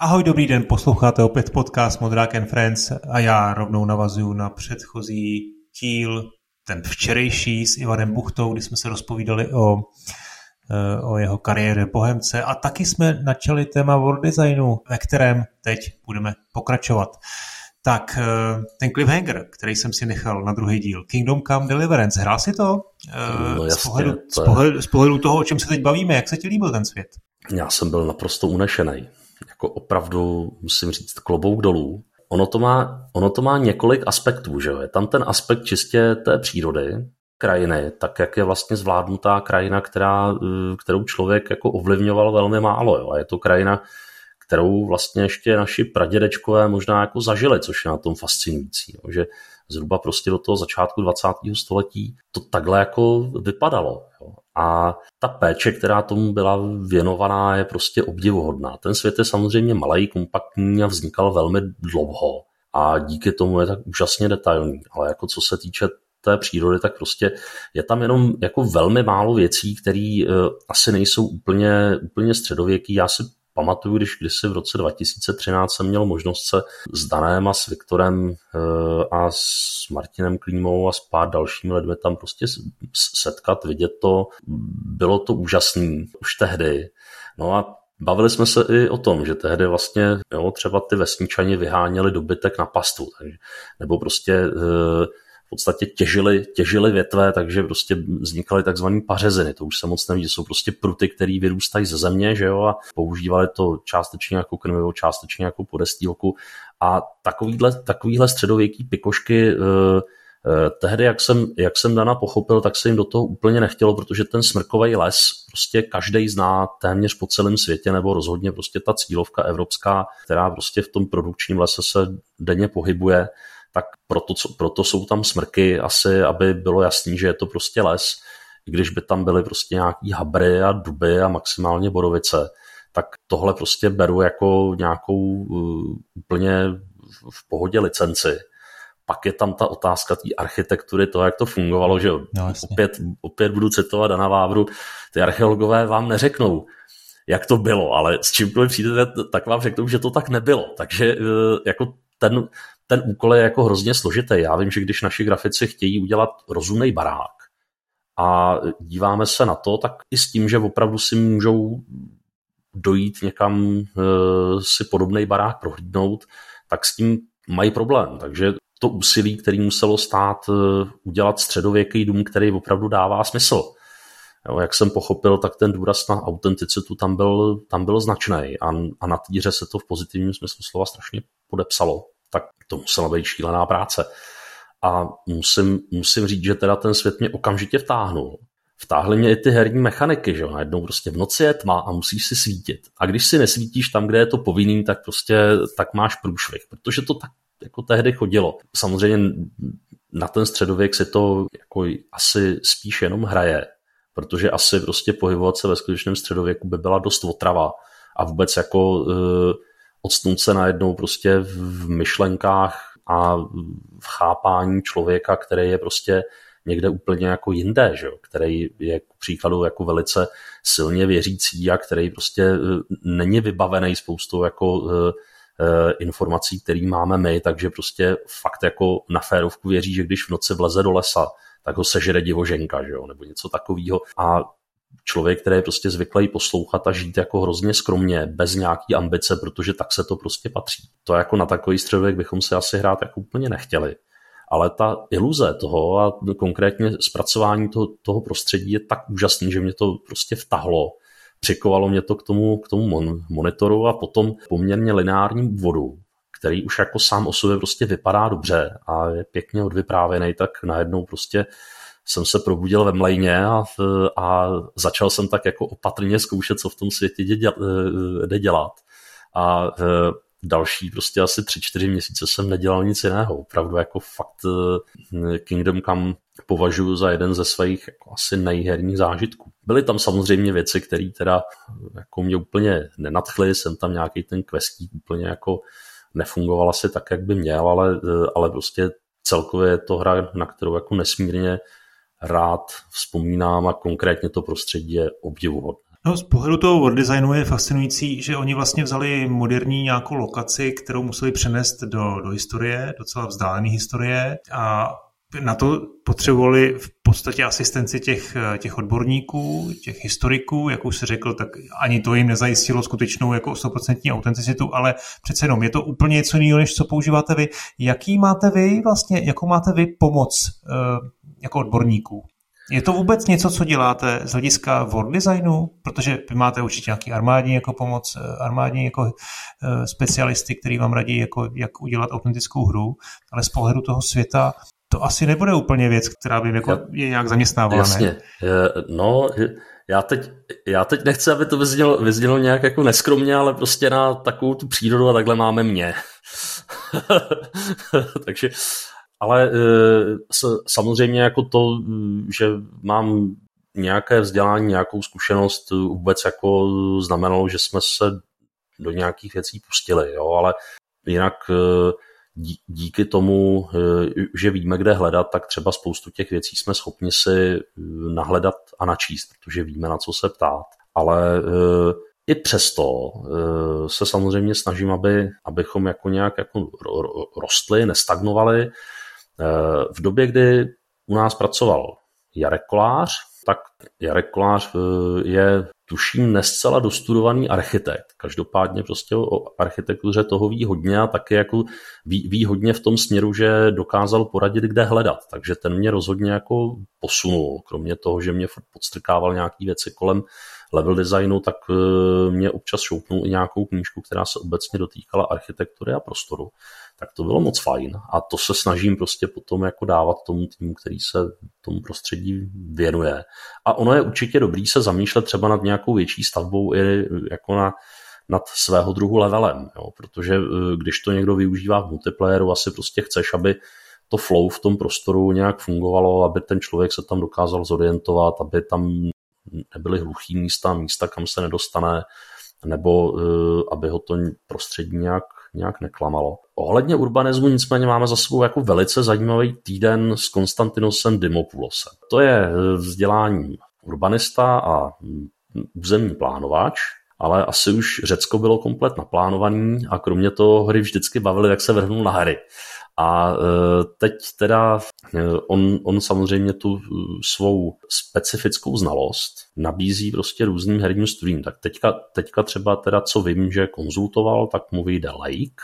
Ahoj, dobrý den, posloucháte opět podcast Modrák and Friends a já rovnou navazuju na předchozí díl, ten včerejší s Ivanem Buchtou, kdy jsme se rozpovídali o, eh, o jeho kariéře Bohemce a taky jsme načali téma world designu, ve kterém teď budeme pokračovat. Tak, eh, ten cliffhanger, který jsem si nechal na druhý díl, Kingdom Come Deliverance, hrál si to? Eh, no jasně, z, pohledu, to je... z, pohledu, z pohledu toho, o čem se teď bavíme, jak se ti líbil ten svět? Já jsem byl naprosto unešený jako opravdu, musím říct, klobouk dolů. Ono to má, ono to má několik aspektů, že jo? Je tam ten aspekt čistě té přírody, krajiny, tak jak je vlastně zvládnutá krajina, která, eh, kterou člověk jako ovlivňoval velmi málo. Jo? A je to krajina, kterou vlastně ještě naši pradědečkové možná jako zažili, což je na tom fascinující. Jo? Že zhruba prostě do toho začátku 20. století to takhle jako vypadalo. A ta péče, která tomu byla věnovaná, je prostě obdivuhodná. Ten svět je samozřejmě malý, kompaktní a vznikal velmi dlouho. A díky tomu je tak úžasně detailní. Ale jako co se týče té přírody, tak prostě je tam jenom jako velmi málo věcí, které uh, asi nejsou úplně, úplně středověký. Já si pamatuju, když kdysi v roce 2013 jsem měl možnost se s Danem a s Viktorem eh, a s Martinem Klímou a s pár dalšími lidmi tam prostě setkat, vidět to. Bylo to úžasný už tehdy. No a Bavili jsme se i o tom, že tehdy vlastně jo, třeba ty vesničani vyháněli dobytek na pastu, takže, nebo prostě e, v podstatě těžili, těžili větve, takže prostě vznikaly takzvané pařeziny. To už se moc neví, jsou prostě pruty, které vyrůstají ze země, že jo, a používali to částečně jako krmivo, částečně jako podestýlku. A takovýhle, takovýhle středověký pikošky uh, Tehdy, jak jsem, jak jsem Dana pochopil, tak se jim do toho úplně nechtělo, protože ten smrkový les prostě každý zná téměř po celém světě, nebo rozhodně prostě ta cílovka evropská, která prostě v tom produkčním lese se denně pohybuje, tak proto, proto jsou tam smrky asi, aby bylo jasný, že je to prostě les, i když by tam byly prostě nějaký habry a duby a maximálně borovice, tak tohle prostě beru jako nějakou uh, úplně v pohodě licenci. Pak je tam ta otázka té architektury, to, jak to fungovalo, že no, opět, opět budu citovat Dana Vávru, ty archeologové vám neřeknou, jak to bylo, ale s čímkoliv přijdete, tak vám řeknou, že to tak nebylo. Takže uh, jako ten, ten úkol je jako hrozně složitý. Já vím, že když naši grafici chtějí udělat rozumný barák a díváme se na to, tak i s tím, že opravdu si můžou dojít někam e, si podobný barák prohlídnout, tak s tím mají problém. Takže to úsilí, který muselo stát e, udělat středověký dům, který opravdu dává smysl. Jo, jak jsem pochopil, tak ten důraz na autenticitu tam byl, tam byl značný a, a na týře se to v pozitivním smyslu slova strašně podepsalo to musela být šílená práce. A musím, musím říct, že teda ten svět mě okamžitě vtáhnul. Vtáhly mě i ty herní mechaniky, že najednou prostě v noci je tma a musíš si svítit. A když si nesvítíš tam, kde je to povinný, tak prostě tak máš průšvih, protože to tak jako tehdy chodilo. Samozřejmě na ten středověk se to jako asi spíš jenom hraje, protože asi prostě pohybovat se ve skutečném středověku by byla dost otrava a vůbec jako uh, odstnout se najednou prostě v myšlenkách a v chápání člověka, který je prostě někde úplně jako jinde, že jo? který je k příkladu jako velice silně věřící a který prostě e, není vybavený spoustou jako uh, informací, které máme my, takže prostě fakt jako na férovku věří, že když v noci vleze do lesa, tak ho sežere divoženka, že jo? nebo něco takového. A člověk, který je prostě zvyklý poslouchat a žít jako hrozně skromně, bez nějaký ambice, protože tak se to prostě patří. To jako na takový středověk bychom si asi hrát jako úplně nechtěli. Ale ta iluze toho a konkrétně zpracování toho, toho prostředí je tak úžasný, že mě to prostě vtahlo. Přikovalo mě to k tomu, k tomu mon, monitoru a potom poměrně lineárním úvodu, který už jako sám o sobě prostě vypadá dobře a je pěkně odvyprávěný, tak najednou prostě jsem se probudil ve mlejně a, a začal jsem tak jako opatrně zkoušet, co v tom světě jde dělat. A e, další prostě asi tři, čtyři měsíce jsem nedělal nic jiného. Opravdu jako fakt e, Kingdom Come považuji za jeden ze svých jako asi nejherních zážitků. Byly tam samozřejmě věci, které teda jako mě úplně nenadchly, jsem tam nějaký ten questík úplně jako nefungoval asi tak, jak by měl, ale, ale prostě celkově je to hra, na kterou jako nesmírně rád vzpomínám a konkrétně to prostředí je obdivuhodné. No, z pohledu toho world designu je fascinující, že oni vlastně vzali moderní nějakou lokaci, kterou museli přenést do, do historie, docela vzdálené historie a na to potřebovali v podstatě asistenci těch, těch odborníků, těch historiků, jak už se řekl, tak ani to jim nezajistilo skutečnou jako 100% autenticitu, ale přece jenom je to úplně něco jiného, než co používáte vy. Jaký máte vy vlastně, jakou máte vy pomoc eh, jako odborníků? Je to vůbec něco, co děláte z hlediska world designu? Protože vy máte určitě nějaký armádní jako pomoc, eh, armádní jako eh, specialisty, který vám radí, jako, jak udělat autentickou hru, ale z pohledu toho světa to asi nebude úplně věc, která by jako je nějak zaměstnávala, Jasně. Ne? No, já teď, já teď nechci, aby to vyznělo, vyznělo nějak jako neskromně, ale prostě na takovou tu přírodu a takhle máme mě. Takže ale e, samozřejmě jako to, že mám nějaké vzdělání, nějakou zkušenost vůbec jako znamenalo, že jsme se do nějakých věcí pustili, jo, ale jinak e, díky tomu, e, že víme, kde hledat, tak třeba spoustu těch věcí jsme schopni si nahledat a načíst, protože víme, na co se ptát. Ale i přesto se samozřejmě snažím, aby, abychom jako nějak jako rostli, nestagnovali, v době, kdy u nás pracoval Jarek Kolář, tak Jarek Kolář eh, je tuším nescela dostudovaný architekt. Každopádně prostě o architektuře toho ví hodně a taky jako ví, ví hodně v tom směru, že dokázal poradit, kde hledat. Takže ten mě rozhodně jako posunul. Kromě toho, že mě podstrkával nějaký věci kolem level designu, tak eh, mě občas šoupnul i nějakou knížku, která se obecně dotýkala architektury a prostoru tak to bylo moc fajn a to se snažím prostě potom jako dávat tomu týmu, který se tomu prostředí věnuje. A ono je určitě dobrý se zamýšlet třeba nad nějakou větší stavbou i jako na, nad svého druhu levelem, jo? protože eh, když to někdo využívá v multiplayeru, asi prostě chceš, aby to flow v tom prostoru nějak fungovalo, aby ten člověk se tam dokázal zorientovat, aby tam nebyly hluchý místa, místa, kam se nedostane, nebo uh, aby ho to prostředí nějak nějak neklamalo. Ohledně urbanismu nicméně máme za sebou jako velice zajímavý týden s Konstantinosem Dimopulosem. To je eh, vzdělání urbanista a územní plánovač, ale asi už Řecko bylo komplet naplánovaný a kromě toho hry vždycky bavili, jak se vrhnul na hry. A e, teď teda e, on, on samozřejmě tu e, svou specifickou znalost nabízí prostě různým herním studiím. Tak teďka, teďka třeba teda, co vím, že konzultoval, tak mu vyjde Lake,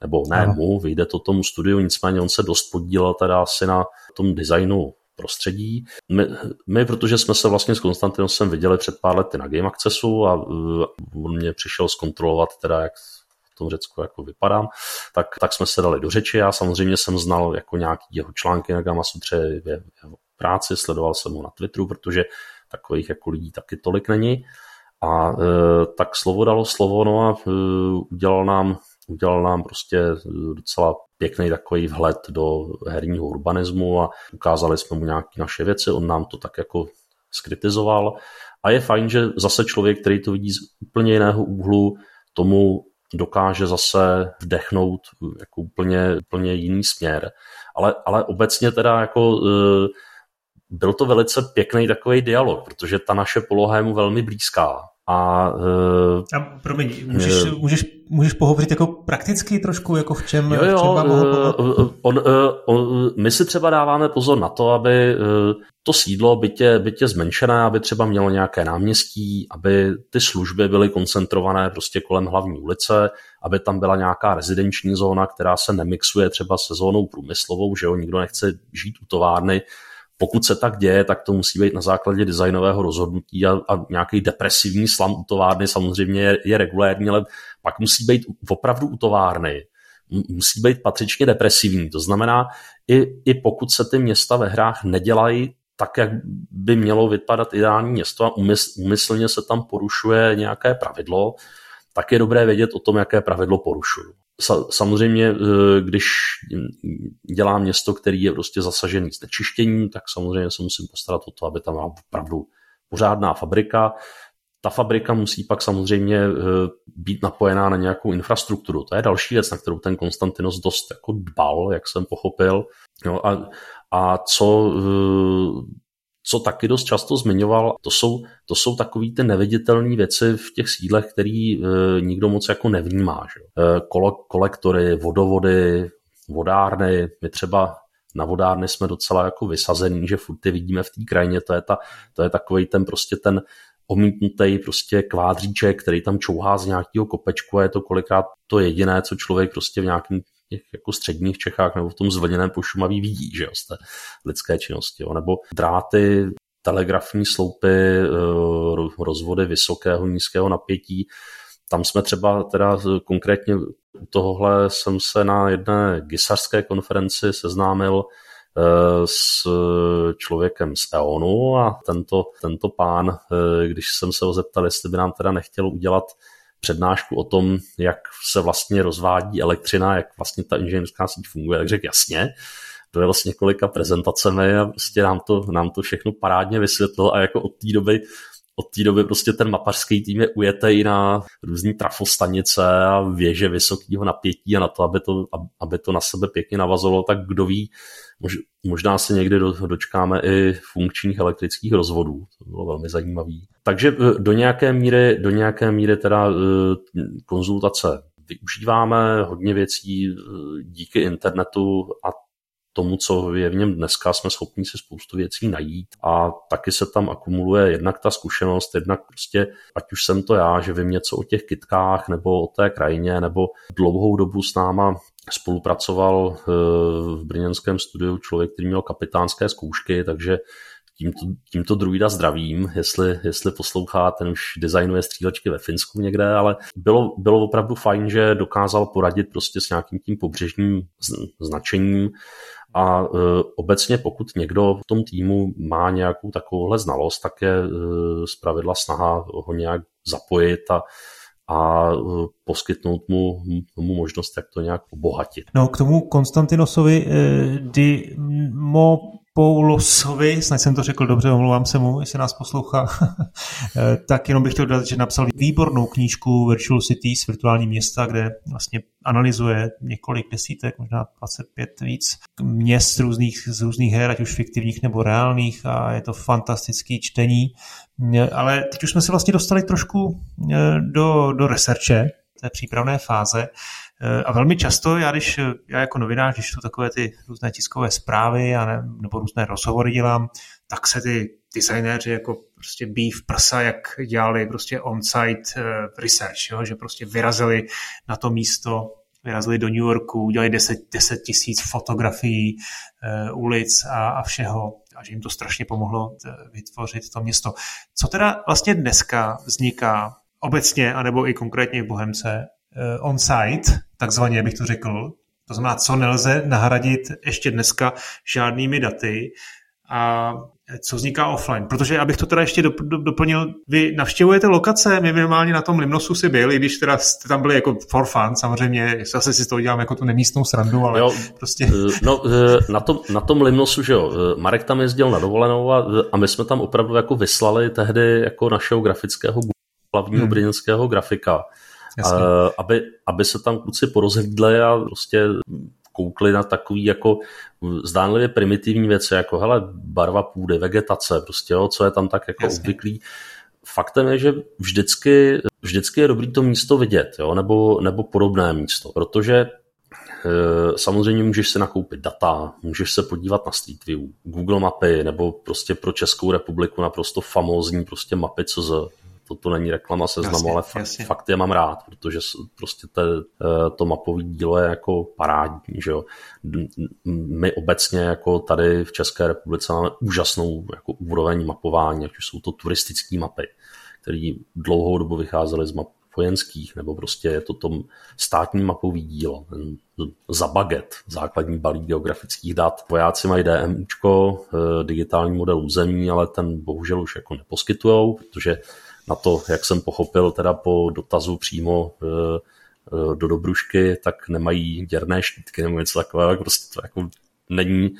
nebo ne Aha. mu, vyjde to tomu studiu, nicméně on se dost podílel teda asi na tom designu prostředí. My, my, protože jsme se vlastně s Konstantinosem viděli před pár lety na Game Accessu a on mě přišel zkontrolovat teda, jak tom Řecku jako vypadám, tak, tak jsme se dali do řeči. Já samozřejmě jsem znal jako nějaký jeho články na Gamasutře, jeho práci, sledoval jsem ho na Twitteru, protože takových jako lidí taky tolik není. A e, tak slovo dalo slovo, no a e, udělal nám, udělal nám prostě e, docela pěkný takový vhled do herního urbanismu a ukázali jsme mu nějaké naše věci, on nám to tak jako skritizoval. A je fajn, že zase člověk, který to vidí z úplně jiného úhlu, tomu dokáže zase vdechnout jako úplně, úplně jiný směr. Ale, ale obecně teda jako e, byl to velice pěkný takový dialog, protože ta naše poloha je mu velmi blízká. A, uh, a promiň, můžeš, uh, můžeš, můžeš pohovořit jako prakticky trošku, jako v čem, jo, jo, v čem vám uh, on, uh, on, My si třeba dáváme pozor na to, aby uh, to sídlo bytě, bytě zmenšené, aby třeba mělo nějaké náměstí, aby ty služby byly koncentrované prostě kolem hlavní ulice, aby tam byla nějaká rezidenční zóna, která se nemixuje třeba se zónou průmyslovou, že jo, nikdo nechce žít u továrny, pokud se tak děje, tak to musí být na základě designového rozhodnutí a, a nějaký depresivní slam u továrny samozřejmě je, je regulérní, ale pak musí být opravdu u továrny. Musí být patřičně depresivní. To znamená, i, i pokud se ty města ve hrách nedělají tak, jak by mělo vypadat ideální město a umyslně se tam porušuje nějaké pravidlo, tak je dobré vědět o tom, jaké pravidlo porušuju samozřejmě, eh, když dělám město, který je prostě zasažený znečištěním, tak samozřejmě se musím postarat o to, aby tam byla opravdu pořádná fabrika. Ta fabrika musí pak samozřejmě eh, být napojená na nějakou infrastrukturu. To je další věc, na kterou ten Konstantinos dost jako dbal, jak jsem pochopil. A, a co, eh, co taky dost často zmiňoval, to jsou, to jsou takový ty neviditelné věci v těch sídlech, který e, nikdo moc jako nevnímá. Že? E, kolo, kolektory, vodovody, vodárny, my třeba na vodárny jsme docela jako vysazení, že furt ty vidíme v té krajině, to je, ta, to je takový ten prostě ten omítnutý prostě kvádříček, který tam čouhá z nějakého kopečku a je to kolikrát to jediné, co člověk prostě v nějakém těch jako středních Čechách nebo v tom zvlněném pošumaví vidí, že jo, z té lidské činnosti. Jo. Nebo dráty, telegrafní sloupy, eh, rozvody vysokého, nízkého napětí. Tam jsme třeba teda konkrétně u tohohle jsem se na jedné gisařské konferenci seznámil eh, s člověkem z EONu a tento, tento pán, eh, když jsem se ho zeptal, jestli by nám teda nechtěl udělat přednášku o tom, jak se vlastně rozvádí elektřina, jak vlastně ta inženýrská síť funguje, tak řekl jasně, dojel s několika prezentacemi a prostě nám to, nám to všechno parádně vysvětlil a jako od té doby od té doby prostě ten mapařský tým je ujetej na různý trafostanice a věže vysokého napětí a na to, aby to, aby to na sebe pěkně navazovalo, tak kdo ví, mož, možná se někdy do, dočkáme i funkčních elektrických rozvodů. To bylo velmi zajímavé. Takže e, do nějaké míry, do nějaké míry teda e, konzultace využíváme hodně věcí e, díky internetu a tomu, co je v něm dneska, jsme schopni si spoustu věcí najít. A taky se tam akumuluje jednak ta zkušenost, jednak prostě, ať už jsem to já, že vím něco o těch kitkách nebo o té krajině, nebo dlouhou dobu s náma spolupracoval eh, v brněnském studiu člověk, který měl kapitánské zkoušky, takže tímto, tímto druida zdravím, jestli, jestli poslouchá, ten už designuje střílečky ve Finsku někde, ale bylo, bylo opravdu fajn, že dokázal poradit prostě s nějakým tím pobřežním značením a e, obecně pokud někdo v tom týmu má nějakou takovouhle znalost, tak je e, zpravidla snaha ho nějak zapojit a a e, poskytnout mu, mu možnost, jak to nějak obohatit. No, k tomu Konstantinosovi Dimo Poulosovi, snad jsem to řekl dobře, omlouvám se mu, jestli nás poslouchá, tak jenom bych chtěl dodat, že napsal výbornou knížku Virtual Cities, virtuální města, kde vlastně analyzuje několik desítek, možná 25 víc měst z různých, z různých her, ať už fiktivních nebo reálných a je to fantastický čtení. Ale teď už jsme se vlastně dostali trošku eh, do, do researche, té přípravné fáze. Eh, a velmi často, já, když, já jako novinář, když tu takové ty různé tiskové zprávy a ne, nebo různé rozhovory dělám, tak se ty designéři jako prostě bí v prsa, jak dělali prostě on-site research, jo? že prostě vyrazili na to místo, vyrazili do New Yorku, udělali 10, 10 tisíc fotografií uh, ulic a, a všeho a že jim to strašně pomohlo vytvořit to město. Co teda vlastně dneska vzniká obecně, anebo i konkrétně v Bohemce, on-site, takzvaně bych to řekl, to znamená, co nelze nahradit ještě dneska žádnými daty a co vzniká offline. Protože abych to teda ještě doplnil, vy navštěvujete lokace, minimálně na tom Limnosu si byl, i když teda jste tam byli jako for fun, samozřejmě, zase si to dělám jako tu nemístnou srandu, ale jo, prostě... Eh, no, eh, na tom, na tom Limnosu, že jo, eh, Marek tam jezdil na dovolenou a, a my jsme tam opravdu jako vyslali tehdy jako našeho grafického hlavního hmm. brněnského grafika, Jasně. aby, aby se tam kluci porozhlídli a prostě koukli na takový jako zdánlivě primitivní věci, jako hele, barva půdy, vegetace, prostě jo, co je tam tak jako Jasně. obvyklý. Faktem je, že vždycky, vždycky je dobrý to místo vidět, jo, nebo, nebo podobné místo, protože e, samozřejmě můžeš si nakoupit data, můžeš se podívat na Street View, Google mapy, nebo prostě pro Českou republiku naprosto famózní prostě mapy CZ, to, to není reklama seznamu, jasně, ale fakt, jasně. fakt je mám rád, protože prostě te, eh, to mapové dílo je jako parádní, že jo. My obecně jako tady v České republice máme úžasnou jako úroveň mapování, ať už jsou to turistické mapy, které dlouhou dobu vycházely z map vojenských, nebo prostě je to tom státní mapový dílo, ten za baget, základní balík geografických dat. Vojáci mají DMUčko, eh, digitální model území, ale ten bohužel už jako neposkytujou, protože na to, jak jsem pochopil teda po dotazu přímo eh, eh, do Dobrušky, tak nemají děrné štítky nebo něco takového, prostě to jako není,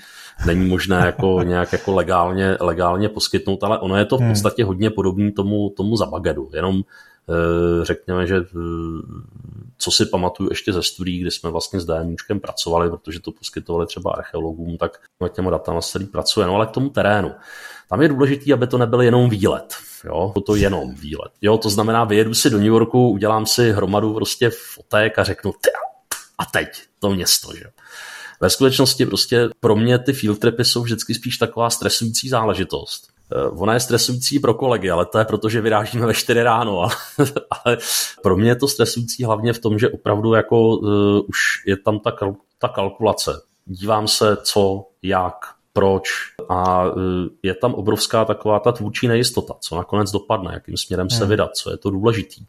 není možné jako nějak jako legálně, legálně poskytnout, ale ono je to v hmm. podstatě hodně podobné tomu, tomu zabagedu, jenom eh, řekněme, že co si pamatuju ještě ze studií, kdy jsme vlastně s DMUčkem pracovali, protože to poskytovali třeba archeologům, tak těma datama se pracuje. No ale k tomu terénu tam je důležitý, aby to nebyl jenom výlet. Jo, to jenom výlet. Jo, to znamená, vyjedu si do New Yorku, udělám si hromadu prostě fotek a řeknu, a teď to město, že Ve skutečnosti prostě pro mě ty field tripy jsou vždycky spíš taková stresující záležitost. Eh, ona je stresující pro kolegy, ale to je proto, že vyrážíme ve 4 ráno. Ale, ale pro mě je to stresující hlavně v tom, že opravdu jako uh, už je tam ta, ta kalkulace. Dívám se, co, jak, proč a uh, je tam obrovská taková ta tvůrčí nejistota, co nakonec dopadne, jakým směrem se hmm. vydat, co je to důležitý.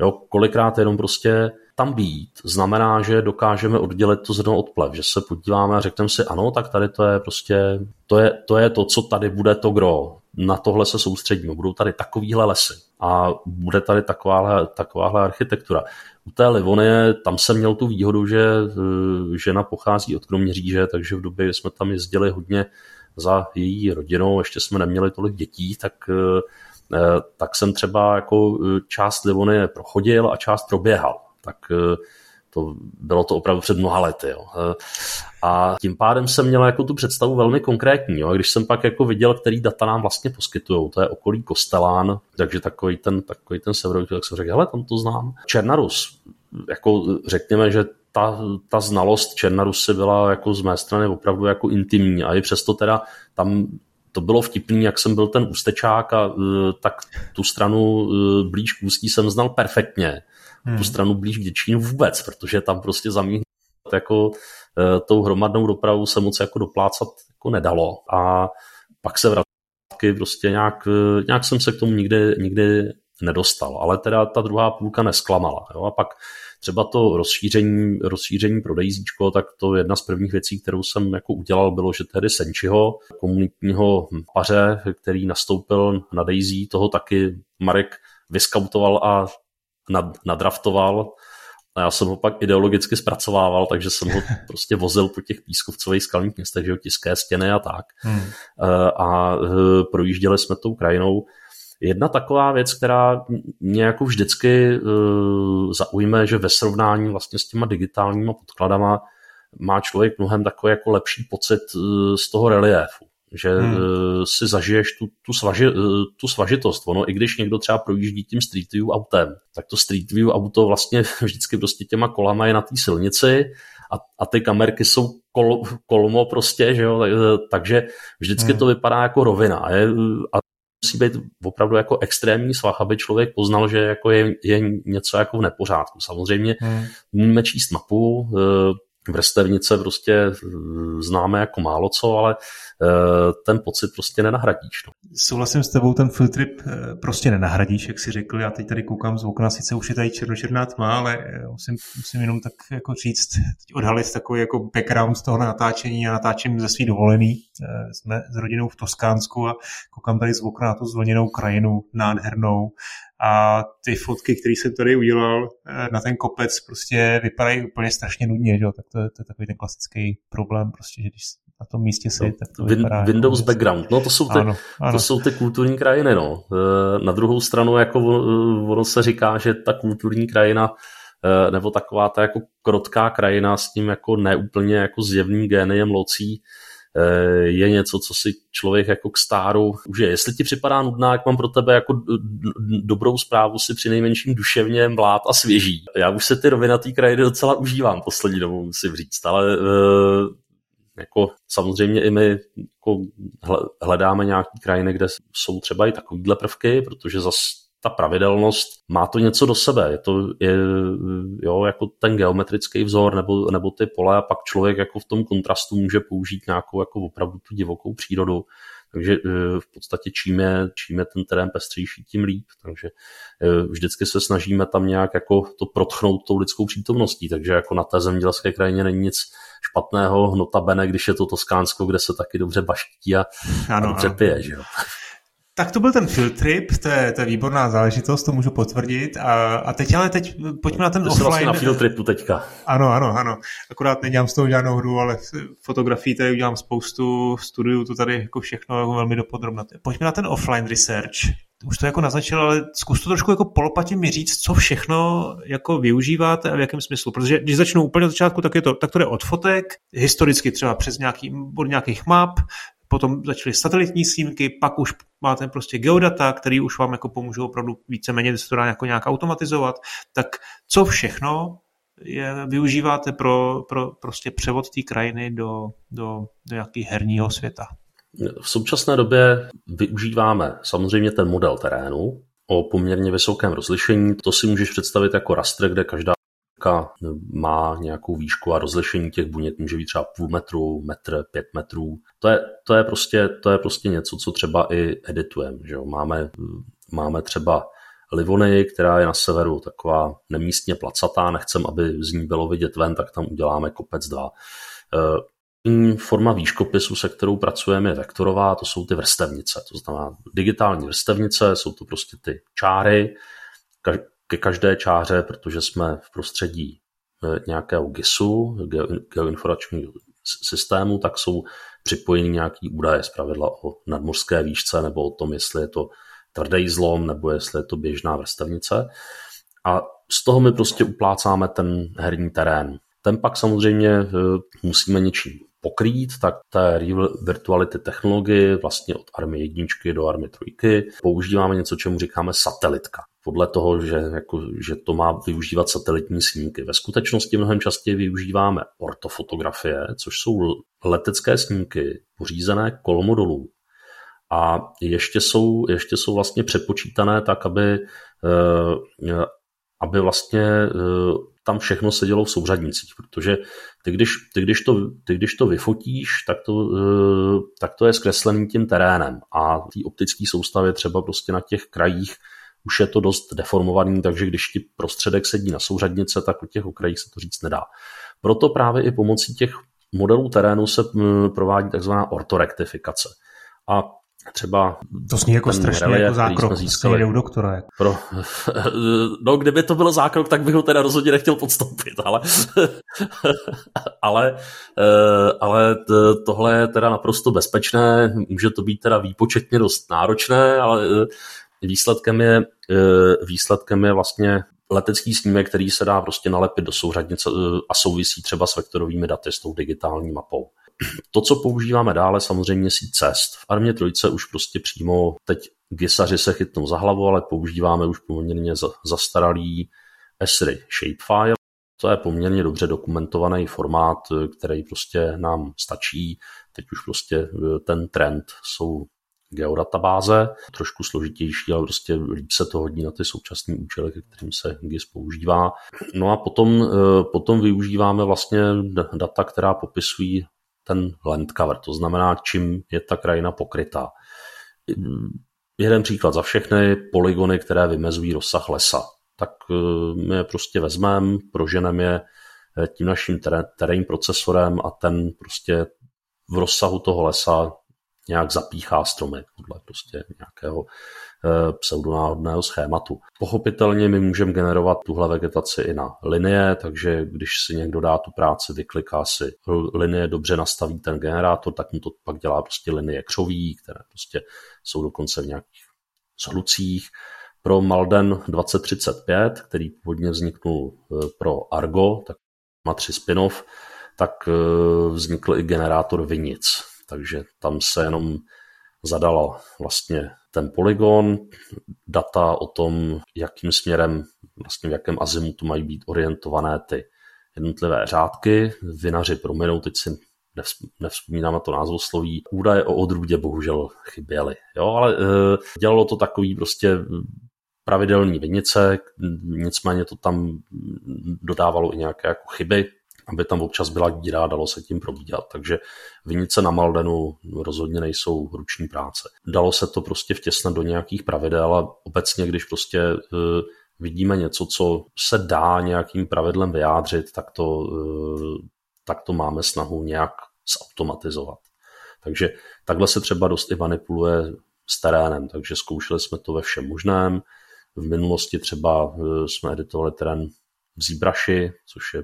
Jo, kolikrát jenom prostě tam být znamená, že dokážeme oddělit to zrno od plev, že se podíváme a řekneme si, ano, tak tady to je prostě, to je, to je to, co tady bude to gro. Na tohle se soustředíme. Budou tady takovýhle lesy a bude tady takováhle, takováhle architektura. U té Livonie, tam jsem měl tu výhodu, že eh, žena pochází od Kroměříže, takže v době, kdy jsme tam jezdili hodně za její rodinou, ještě jsme neměli tolik dětí, tak eh, eh, tak jsem třeba jako část Livonie prochodil a část proběhal tak eh, to bylo to opravdu před mnoha lety. Jo. Eh, a tím pádem jsem měl jako tu představu velmi konkrétní. Jo. A když jsem pak jako viděl, který data nám vlastně poskytují, to je okolí Kostelán, takže takový ten, takový ten severový, tak jsem řekl, hele, tam to znám. Černarus, jako řekněme, že ta, ta znalost Černarusy byla jako z mé strany opravdu jako intimní a i přesto teda tam to bylo vtipný, jak jsem byl ten ústečák a eh, tak tu stranu blíž k ústí jsem znal perfektně hmm. tu stranu blíž k Děčínu vůbec, protože tam prostě zamíhnut jako e, tou hromadnou dopravu se moc jako doplácat jako nedalo a pak se vrátky prostě nějak, e, nějak jsem se k tomu nikdy, nikdy nedostal, ale teda ta druhá půlka nesklamala. Jo? A pak třeba to rozšíření, rozšíření pro Dejzíčko, tak to jedna z prvních věcí, kterou jsem jako udělal, bylo, že tedy Senčiho, komunitního paře, který nastoupil na Daisy, toho taky Marek vyskautoval a nad, nadraftoval a já jsem ho pak ideologicky zpracovával, takže jsem ho prostě vozil po těch pískovcových skalních městech, že jo, tiské stěny a tak. Hmm. Eh, a eh, projížděli jsme tou krajinou. Jedna taková věc, která mě jako vždycky eh, zaujme, že ve srovnání vlastně s těma digitálníma podkladama má člověk mnohem takový jako lepší pocit z toho reliéfu že hmm. Eh, si zažiješ tu, tu, svaži, eh, tu svažitost. Ono, i když někdo třeba projíždí tím Street View autem, tak to Street View auto vlastně vždycky prostě těma kolama je na té silnici a, a ty kamerky jsou kol, kolmo prostě, že jo, eh, takže vždycky hmm. to vypadá jako rovina. A, je, a musí být opravdu jako extrémní svah, aby člověk poznal, že jako je, je něco jako v nepořádku. Samozřejmě hmm. můžeme číst mapu, vrstevnice prostě eh, známe jako málo co, ale eh, ten pocit prostě nenahradíš. No. Souhlasím s tebou, ten field trip eh, prostě nenahradíš, jak si řekl. Já teď tady koukám z okna, sice už je tady černočerná tma, ale musím, musím jenom tak jako říct, teď odhalit takový jako background z toho natáčení. a natáčím ze svý dovolený. Jsme s rodinou v Toskánsku a koukám tady z okna na tu zvlněnou krajinu, nádhernou a ty fotky, které jsem tady udělal eh, na ten kopec, prostě vypadají úplně strašně nudně, že? tak to je, to je takový ten klasický problém, prostě, že když na tom místě si, no, tak to vypadá jako Windows jako background, no to jsou, ty, ano, ano. to jsou ty kulturní krajiny, no. Eh, na druhou stranu, jako ono se říká, že ta kulturní krajina eh, nebo taková ta jako krotká krajina s tím jako neúplně jako zjevným géniem locí, Eh, je něco, co si člověk jako k stáru užije. Jestli ti připadá nudná, jak mám pro tebe jako dobrou zprávu si při nejmenším duševně mlát a svěží. Já už se ty rovinatý krajiny docela užívám poslední dobou, musím říct, ale eh, jako samozřejmě i my jako hledáme nějaké krajiny, kde jsou třeba i takovýhle prvky, protože zase ta pravidelnost, má to něco do sebe. Je to je, jo, jako ten geometrický vzor nebo, nebo ty pole a pak člověk jako v tom kontrastu může použít nějakou jako opravdu tu divokou přírodu. Takže eh, v podstatě čím je, čím je ten terén pestřejší, tím líp. Takže eh, vždycky se snažíme tam nějak jako to protchnout tou lidskou přítomností. Takže jako na té zemědělské krajině není nic špatného, notabene, když je to Toskánsko, kde se taky dobře baští a, ano, a dobře ano. pije. Že jo? Tak to byl ten field trip, to je, to je výborná záležitost, to můžu potvrdit. A, a teď ale teď pojďme na ten to offline. Vlastně na field tripu teďka. Ano, ano, ano. Akorát nedělám z toho žádnou hru, ale fotografii tady udělám spoustu, studiu to tady jako všechno jako velmi dopodrobně. Pojďme na ten offline research. Už to jako naznačil, ale zkus to trošku jako polopatě mi říct, co všechno jako využíváte a v jakém smyslu. Protože když začnu úplně od začátku, tak, je to, tak to jde od fotek, historicky třeba přes nějaký, od nějakých map, potom začaly satelitní snímky, pak už máte prostě geodata, který už vám jako pomůžou opravdu víceméně se to dá jako nějak automatizovat, tak co všechno je, využíváte pro, pro prostě převod té krajiny do, do, do nějakého herního světa? V současné době využíváme samozřejmě ten model terénu o poměrně vysokém rozlišení. To si můžeš představit jako raster, kde každá má nějakou výšku a rozlišení těch buněk může být třeba půl metru, metr, pět metrů. To je, to je, prostě, to je prostě něco, co třeba i editujeme. Máme, máme třeba Livony, která je na severu taková nemístně placatá, nechcem, aby z ní bylo vidět ven, tak tam uděláme kopec dva. Eh, forma výškopisu, se kterou pracujeme, je vektorová, to jsou ty vrstevnice. To znamená digitální vrstevnice, jsou to prostě ty čáry, ke každé čáře, protože jsme v prostředí eh, nějakého GISu, geoinformačního systému, tak jsou připojeny nějaký údaje z pravidla o nadmořské výšce nebo o tom, jestli je to tvrdý zlom nebo jestli je to běžná vrstevnice. A z toho my prostě uplácáme ten herní terén. Ten pak samozřejmě eh, musíme něčím pokrýt, tak té virtuality technologii vlastně od army jedničky do army trojky používáme něco, čemu říkáme satelitka. Podle toho, že, jako, že to má využívat satelitní snímky. Ve skutečnosti mnohem častěji využíváme ortofotografie, což jsou letecké snímky pořízené kolmodolů. A ještě jsou, ještě jsou vlastně přepočítané tak, aby, eh, aby vlastně eh, tam všechno se dělo v souřadnicích, protože ty když, ty, když, to, ty, když to vyfotíš, tak to, eh, tak to je zkreslený tím terénem a té optické soustavě třeba prostě na těch krajích už je to dost deformovaný, takže když ti prostředek sedí na souřadnice, tak u těch okrajích se to říct nedá. Proto právě i pomocí těch modelů terénu se provádí takzvaná ortorektifikace. A třeba to zní jako strašně relief, jako zákrok, získali u doktora. Jako. Pro, no, kdyby to bylo zákrok, tak bych ho teda rozhodně nechtěl podstoupit, ale, ale, eh, ale tohle je teda naprosto bezpečné, může to být teda výpočetně dost náročné, ale eh, výsledkem je, eh, výsledkem je vlastně letecký snímek, který se dá prostě nalepit do souřadnice a souvisí třeba s vektorovými daty, s tou digitální mapou. To, co používáme dále, samozřejmě síť cest. V armě trojce už prostě přímo teď gisaři se chytnou za hlavu, ale používáme už poměrně zastaralý Esri Shapefile. To je poměrně dobře dokumentovaný formát, který prostě nám stačí. Teď už prostě ten trend jsou geodatabáze, trošku složitější, ale prostě líp se to hodí na ty současné účely, ke kterým se GIS používá. No a potom, eh, potom využíváme vlastně data, která popisují ten land cover, to znamená, čím je ta krajina pokrytá. Jeden příklad za všechny, polygony, které vymezují rozsah lesa. Tak eh, my je prostě vezmeme, proženeme je eh, tím naším terén procesorem a ten prostě v rozsahu toho lesa nějak zapíchá stromy podle prostě nějakého Eh, pseudonáhodného schématu. Pochopitelně my můžeme generovat tuhle vegetaci i na linie, takže když si někdo dá tu práci, vykliká si linie, dobře nastaví ten generátor, tak mu to pak dělá prostě linie křoví, které prostě jsou dokonce v nějakých zhlucích. Pro Malden 2035, který původně vzniknul eh, pro Argo, tak má tři spin-off, tak eh, vznikl i generátor vinic. Takže tam se jenom zadala vlastně ten polygon, data o tom, jakým směrem, vlastně v jakém azimutu mají být orientované ty jednotlivé řádky. Vinaři prominou, teď si nevzpomínám na to názvosloví. Údaje o odrůdě bohužel chyběly. Jo, ale e, dělalo to takový prostě pravidelný vinice, nicméně to tam dodávalo i nějaké jako chyby, aby tam občas byla díra a dalo se tím probíhat. Takže vinice na Maldenu rozhodně nejsou ruční práce. Dalo se to prostě vtěsnat do nějakých pravidel, ale obecně, když prostě uh, vidíme něco, co se dá nějakým pravidlem vyjádřit, tak to, uh, tak to máme snahu nějak zautomatizovat. Takže takhle se třeba dost i manipuluje s terénem, takže zkoušeli jsme to ve všem možném. V minulosti třeba uh, jsme editovali terén v ZBrushi, což je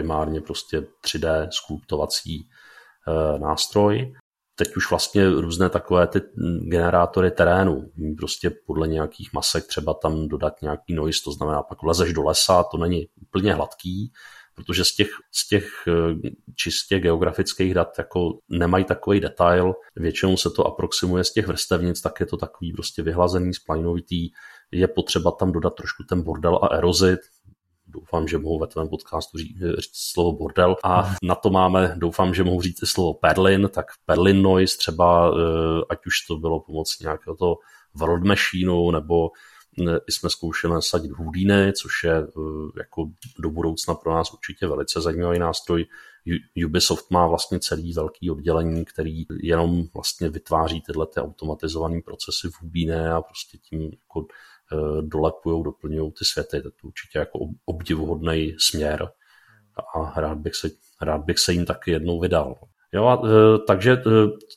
primárně prostě 3D skulptovací e, nástroj. Teď už vlastně různé takové ty generátory terénu, prostě podle nějakých masek třeba tam dodat nějaký noise, to znamená pak vlezeš do lesa, to není úplně hladký, protože z těch, z těch eh, čistě geografických dat jako nemají takový detail, většinou se to aproximuje z těch vrstevnic, tak je to takový prostě vyhlazený, splajnovitý, je potřeba tam dodat trošku ten bordel a erozi, doufám, že mohu ve tvém podcastu říct, říct slovo bordel a na to máme, doufám, že mohu říct i slovo perlin, tak perlin noise třeba, eh, ať už to bylo pomocí nějakého toho world machineu nebo i jsme zkoušeli nasadit Houdini, což je eh, jako do budoucna pro nás určitě velice zajímavý nástroj. Ubisoft má vlastně celý velký oddělení, který jenom vlastně vytváří tyhle ty automatizované procesy v Houdini a prostě tím jako eh, dolepují, doplňují ty světy. To je určitě jako obdivuhodný směr a rád bych se, rád bych se jim taky jednou vydal. Jo, a, e, takže e,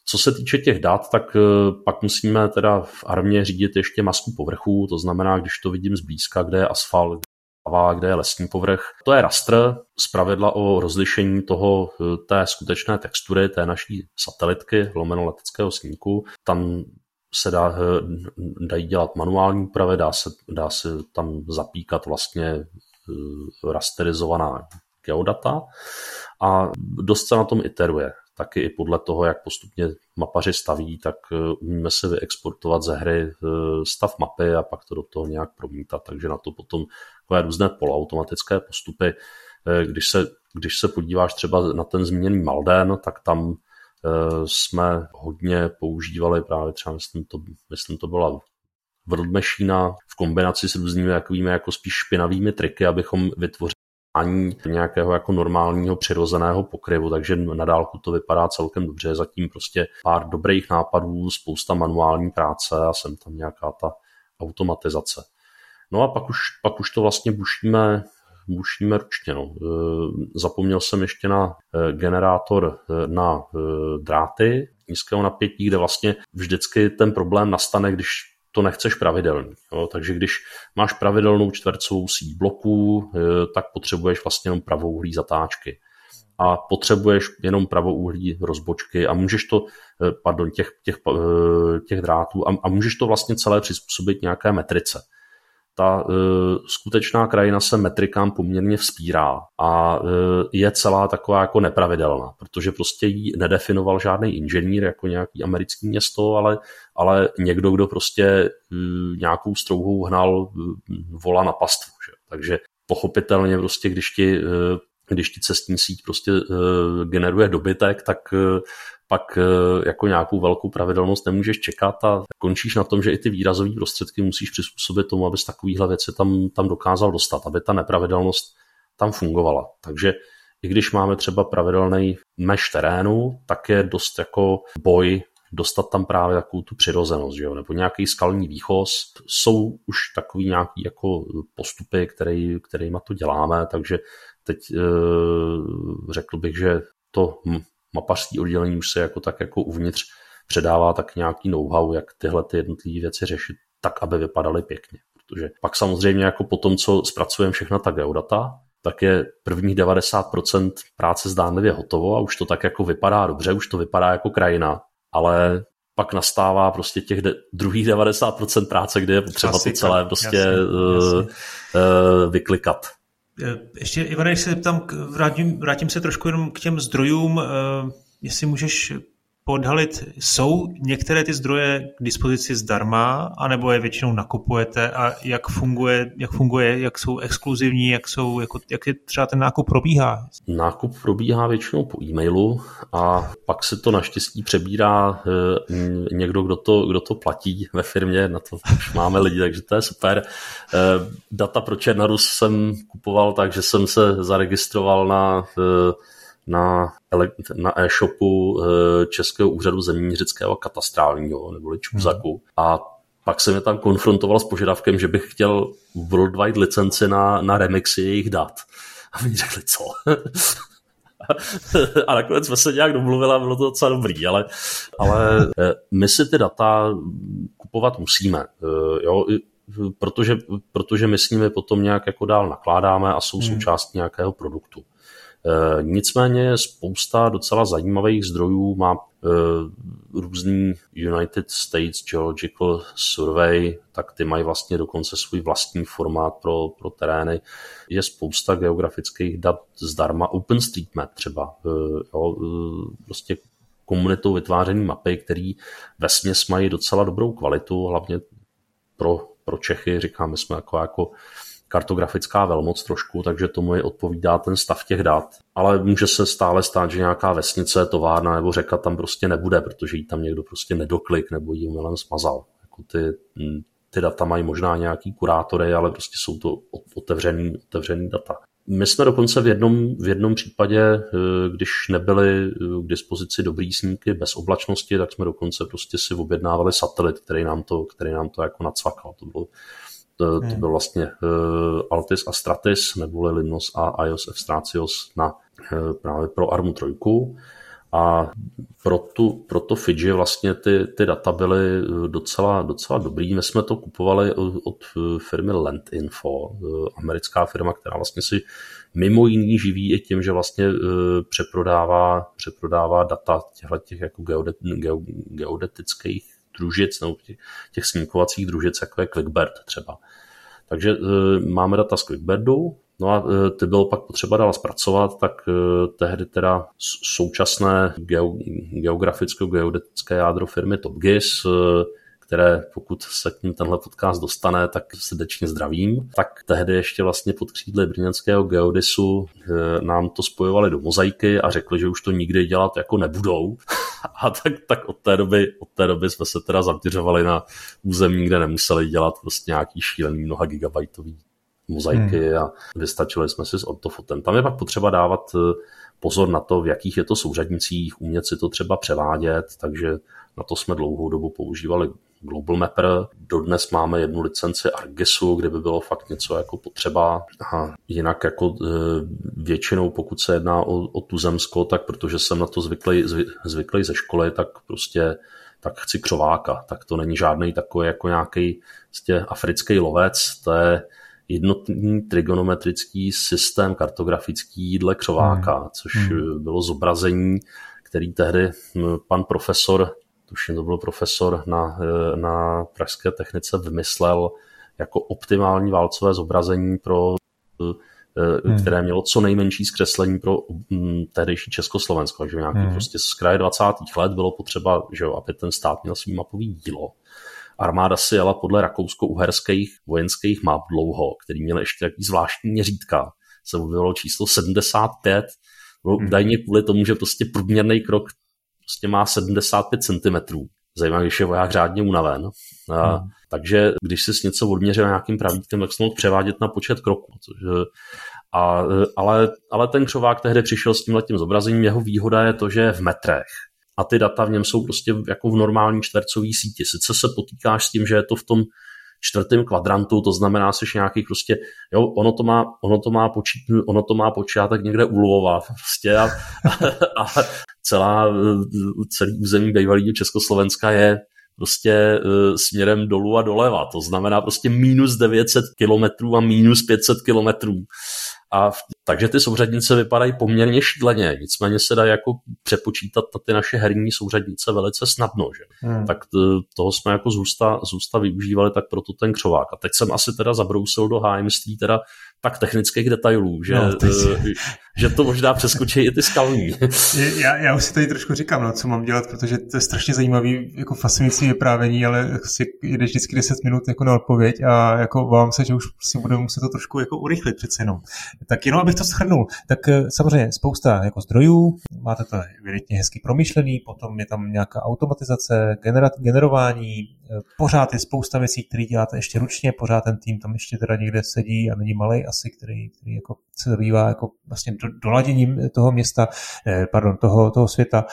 co se týče těch dat, tak pak musíme teda v armě řídit ještě masku povrchu, to znamená, když to vidím zblízka, kde je asfalt, kde je lesní povrch. To je rastr z pravidla o rozlišení toho, té skutečné textury, té naší satelitky, lomeno leteckého snímku. Tam se dá, dají dělat manuální úpravy, dá se, dá se tam zapíkat vlastně rasterizovaná geodata a dost se na tom iteruje taky i podle toho, jak postupně mapaři staví, tak eh, umíme se vyexportovat ze hry eh, stav mapy a pak to do toho nějak promítat, takže na to potom takové různé poloautomatické postupy. Eh, když se, když se podíváš třeba na ten zmíněný Malden, tak tam jsme hodně používali právě třeba, myslím, to, myslím, to byla World Machine v kombinaci s různými takovými jako spíš špinavými triky, abychom vytvořili ani nějakého jako normálního přirozeného pokryvu, takže na dálku to vypadá celkem dobře. Zatím prostě pár dobrých nápadů, spousta manuální práce a sem tam nějaká ta automatizace. No a pak už, pak už to vlastně bušíme, bušíme ručně. No. Zapomněl jsem ještě na e, generátor e, na dráty nízkého napětí, kde vlastně vždycky ten problém nastane, když to nechceš pravidelný. Jo? Takže když máš pravidelnou čtvercovou síť bloků, eh, tak potřebuješ vlastně jenom pravouhlí zatáčky. A potřebuješ jenom pravouhlí rozbočky a můžeš to, eh, pardon, těch, těch, eh, těch drátů a, a můžeš to vlastně celé přizpůsobit nějaké metrice ta uh, skutečná krajina se metrikám poměrně vzpírá a uh, je celá taková jako nepravidelná, protože prostě ji nedefinoval žádný inženýr jako nějaký americký město, ale, ale někdo, kdo prostě uh, nějakou strouhou hnal uh, vola na pastvu. Že? Takže pochopitelně prostě, když ti když ti cestní síť prostě uh, generuje dobytek, tak uh, pak uh, jako nějakou velkou pravidelnost nemůžeš čekat a končíš na tom, že i ty výrazové prostředky musíš přizpůsobit tomu, abys takovýhle věci tam, tam dokázal dostat, aby ta nepravidelnost tam fungovala. Takže i když máme třeba pravidelný meš terénu, tak je dost jako boj dostat tam právě takovou tu přirozenost, že jo? nebo nějaký skalní výchoz. Jsou už takový nějaký jako postupy, který, kterýma to děláme, takže teď e, řekl bych, že to mapařské oddělení už se jako tak jako uvnitř předává tak nějaký know-how, jak tyhle ty jednotlivé věci řešit tak, aby vypadaly pěkně. Protože pak samozřejmě jako po tom, co zpracujeme všechna ta geodata, tak je prvních 90% práce zdánlivě hotovo a už to tak jako vypadá dobře, už to vypadá jako krajina, ale pak nastává prostě těch de- druhých 90% práce, kde je potřeba Klasika, to celé prostě jasně, uh, jasně. Uh, vyklikat. Eh, ještě, Ivane, když se zeptám, vrátím, vrátím se trošku jenom k těm zdrojům, uh, jestli můžeš podhalit, jsou některé ty zdroje k dispozici zdarma, anebo je většinou nakupujete a jak funguje, jak funguje, jak jsou exkluzivní, jak, jsou, jako, jak je třeba ten nákup probíhá? Nákup probíhá většinou po e-mailu a pak se to naštěstí přebírá eh, někdo, kdo to, kdo to platí ve firmě, na to už máme lidi, takže to je super. Eh, data pro Černarus jsem kupoval tak, že jsem se zaregistroval na na, na e-shopu eh, Českého úřadu zeměměřického katastrálního, neboli Čuzaku. Hmm. A pak jsem je tam konfrontoval s požadavkem, že bych chtěl worldwide licenci na, na remixy jejich dat. A mi řekli, co? a nakonec jsme se nějak domluvili a bylo to docela dobrý, ale, ale eh, my si ty data kupovat musíme, eh, jo, protože, protože my s nimi potom nějak jako dál nakládáme a jsou hmm. součástí nějakého produktu. Eh, nicméně spousta docela zajímavých zdrojů má různý United States Geological Survey, tak ty mají vlastně dokonce svůj vlastní formát pro, pro terény. Je spousta geografických dat zdarma. OpenStreetMap třeba. Jo, prostě komunitou vytvářený mapy, které ve mají docela dobrou kvalitu, hlavně pro, pro Čechy, říkáme, jsme jako, jako kartografická velmoc trošku, takže tomu je odpovídá ten stav těch dat. Ale může se stále stát, že nějaká vesnice, továrna nebo řeka tam prostě nebude, protože ji tam někdo prostě nedoklik nebo ji umělem smazal. Jako ty, ty data mají možná nějaký kurátory, ale prostě jsou to otevřený, otevřený data. My jsme dokonce v jednom, v jednom případě, eh, když nebyly eh, k dispozici dobrý snímky bez oblačnosti, tak jsme dokonce prostě si objednávali satelit, který nám to, který nám to jako nacvakal. To bylo to, to hmm. byl vlastně uh, Altis a Stratis, neboli Limnos a iOS F na uh, právě pro ARMu 3. A pro, tu, pro to Fiji vlastně ty, ty data byly docela, docela dobrý. My jsme to kupovali od firmy Landinfo, americká firma, která vlastně si mimo jiný živí i tím, že vlastně přeprodává, přeprodává data těchto těch jako geodet, geodetických družic nebo těch, snímkovacích družic, jako je Quickbird třeba. Takže e, máme data z Quickbirdu, No a e, ty bylo pak potřeba dál zpracovat, tak e, tehdy teda současné geograficko-geodetické jádro firmy TopGIS které pokud se k ním tenhle podcast dostane, tak srdečně zdravím. Tak tehdy ještě vlastně pod křídly brněnského geodisu eh, nám to spojovali do mozaiky a řekli, že už to nikdy dělat jako nebudou. A tak, tak od, té doby, od té doby jsme se teda zaměřovali na území, kde nemuseli dělat prostě nějaký šílený mnoha gigabajtový mozaiky hmm. a vystačili jsme si s ortofotem. Tam je pak potřeba dávat eh, pozor na to, v jakých je to souřadnicích, umět si to třeba převádět, takže na to jsme dlouhou dobu používali Global Mapper. Dodnes máme jednu licenci Argesu, kde by bylo fakt něco jako potřeba. A jinak jako e, většinou, pokud se jedná o, o tu zemsko, tak protože jsem na to zvyklý, zvyklý ze školy, tak prostě tak chci křováka. Tak to není žádný takový jako nějaký prostě africký lovec, to je jednotný trigonometrický systém kartografický dle křováka, hmm. což hmm. bylo zobrazení, který tehdy pan profesor tuším to byl profesor na, eh, na Pražské technice, vymyslel jako optimální válcové zobrazení pro eh, hmm. které mělo co nejmenší zkreslení pro mm, tehdejší Československo. Že nějaký hmm. prostě z kraje 20. let bylo potřeba, že jo, aby ten stát měl svý mapový dílo. Armáda si jela podle rakousko-uherských vojenských map dlouho, který měl ještě takový zvláštní měřítka. Se objevilo číslo 75, bylo hmm. údajně kvůli tomu, že prostě průměrný krok prostě má 75 cm. Zajímavé, když je voják řádně unaven. A, hmm. Takže když si s něco odměřil nějakým pravítkem, tak se mohl převádět na počet kroků. Což, a, ale, ale ten křovák tehdy přišel s tím letím zobrazením. Jeho výhoda je to, že je v metrech. A ty data v něm jsou prostě jako v normální čtvercové síti. Sice se potýkáš s tím, že je to v tom čtvrtém kvadrantu, to znamená, že nějaký prostě, jo, ono to má, ono to má, počít, ono to má počátek někde u Lvova, prostě a, a, a celá, celý území bývalého Československa je prostě uh, směrem dolů a doleva. To znamená prostě minus 900 kilometrů a minus 500 kilometrů. A v, takže ty souřadnice vypadají poměrně šíleně, nicméně se dá jako přepočítat na ty naše herní souřadnice velice snadno. Že? Hmm. Tak toho jsme jako zůsta, zůsta využívali, tak proto ten křovák. A teď jsem asi teda zabrousil do hájemství teda tak technických detailů, že, no, teď... že to možná přeskočí i ty skalní. já, já už si tady trošku říkám, no, co mám dělat, protože to je strašně zajímavý, jako fascinující vyprávění, ale si jdeš vždycky 10 minut jako na odpověď a jako vám se, že už si budeme muset to trošku jako urychlit přece jenom. Tak jenom abych to shrnul, tak eh, samozřejmě spousta jako zdrojů, máte to evidentně hezky promyšlený, potom je tam nějaká automatizace, generat, generování, eh, pořád je spousta věcí, které děláte ještě ručně, pořád ten tým tam ještě teda někde sedí a není malý asi, který, který jako se zabývá jako vlastně do, doladěním toho města, eh, pardon, toho, toho světa.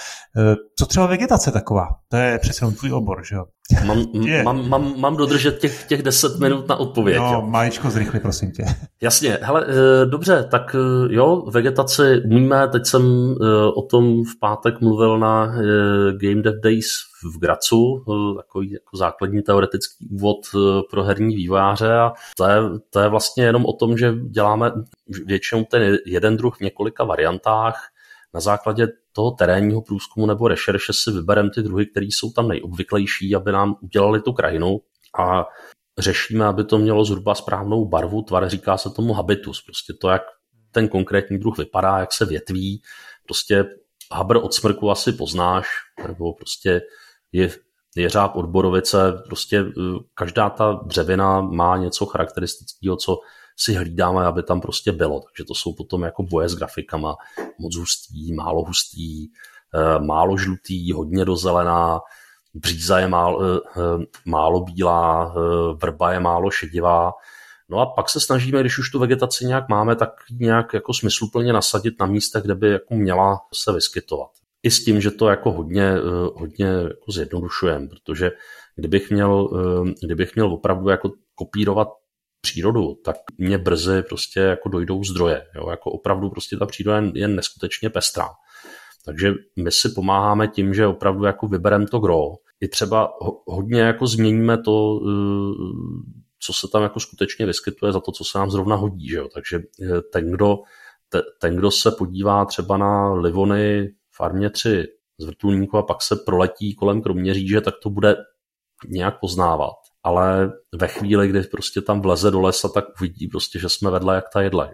Co třeba vegetace taková? To je přece tvůj obor, že jo? Mám, mám, mám, mám dodržet těch, těch 10 minut na odpověď. No, jo. maličko zrychli, prosím tě. Jasně, hele, eh, dobře, tak eh, jo, vegetaci umíme, teď jsem eh, o tom v pátek mluvil na Game Dev Days v Gracu, takový jako základní teoretický úvod pro herní vývojáře a to je, to je vlastně jenom o tom, že děláme většinou ten jeden druh v několika variantách, na základě toho terénního průzkumu nebo rešerše si vybereme ty druhy, které jsou tam nejobvyklejší, aby nám udělali tu krajinu a řešíme, aby to mělo zhruba správnou barvu, tvar, říká se tomu habitus, prostě to, jak ten konkrétní druh vypadá, jak se větví, prostě habr od smrku asi poznáš, nebo prostě je jeřáb od borovice, prostě e, každá ta dřevina má něco charakteristického, co si hlídáme, aby tam prostě bylo. Takže to jsou potom jako boje s grafikama, moc hustý, málo hustý, e, málo žlutý, hodně dozelená, bříza je málo, e, málo bílá, vrba je málo šedivá. No a pak se snažíme, když už tu vegetaci nějak máme, tak nějak jako smysluplně nasadit na místech, kde by jako měla se vyskytovat i s tím, že to jako hodně, eh, hodně jako zjednodušujeme, protože kdybych měl, eh, kdybych měl opravdu jako kopírovat přírodu, tak mě brzy prostě jako dojdou zdroje. Jo? Jako opravdu prostě ta příroda je neskutečně pestrá. Takže my si pomáháme tím, že opravdu jako vybereme to gro. I třeba hodně jako změníme to, eh, co se tam jako skutečně vyskytuje za to, co se nám zrovna hodí. Že jo? Takže ten kdo, ten, kdo se podívá třeba na livony farmě 3 z vrtulníku a pak se proletí kolem Kroměříže, tak to bude nějak poznávat. Ale ve chvíli, kdy prostě tam vleze do lesa, tak uvidí prostě, že jsme vedle jak ta jedle.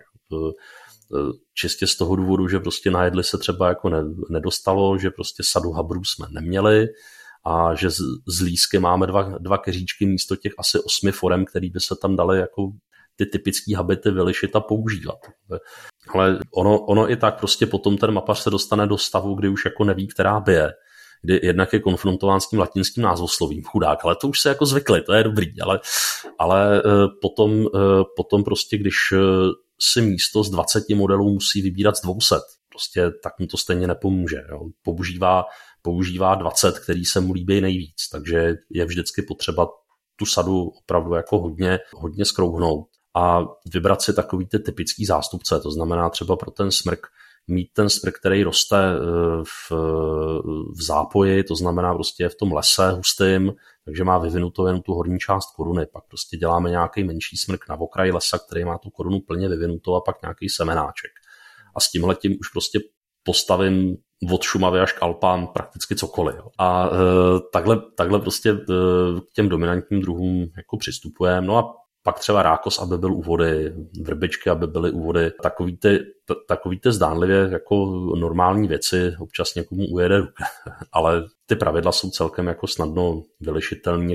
Čistě z toho důvodu, že prostě na jedli se třeba jako ne, nedostalo, že prostě sadu habrů jsme neměli a že z, z lísky máme dva, dva keříčky místo těch asi osmi forem, který by se tam dali jako ty typické habity vylišit a používat. Ale ono, ono i tak prostě potom ten mapař se dostane do stavu, kdy už jako neví, která bije kdy jednak je konfrontován s tím latinským názvoslovím, chudák, ale to už se jako zvykli, to je dobrý, ale, ale eh, potom, eh, potom prostě, když eh, si místo z 20 modelů musí vybírat z 200, prostě tak mu to stejně nepomůže. Jo. Používá, používá 20, který se mu líbí nejvíc, takže je vždycky potřeba tu sadu opravdu jako hodně, hodně skrouhnout a vybrat si takový ty typický zástupce, to znamená třeba pro ten smrk mít ten smrk, který roste eh, v, v zápoji, to znamená prostě v tom lese hustým, takže má vyvinutou jen tu horní část koruny. Pak prostě děláme nějaký menší smrk na okraji lesa, který má tu korunu plně vyvinutou a pak nějaký semenáček. A s tímhle tím už prostě postavím od Šumavy až k Alpám prakticky cokoliv. Jo. A e, takhle, takhle prostě e, k těm dominantním druhům jako přistupujeme. No a pak třeba rákos, aby byl u vody, vrbičky, aby byly u vody, takový ty, t- takový ty zdánlivě jako normální věci, občas někomu ujede ruka, ale ty pravidla jsou celkem jako snadno vylišitelné,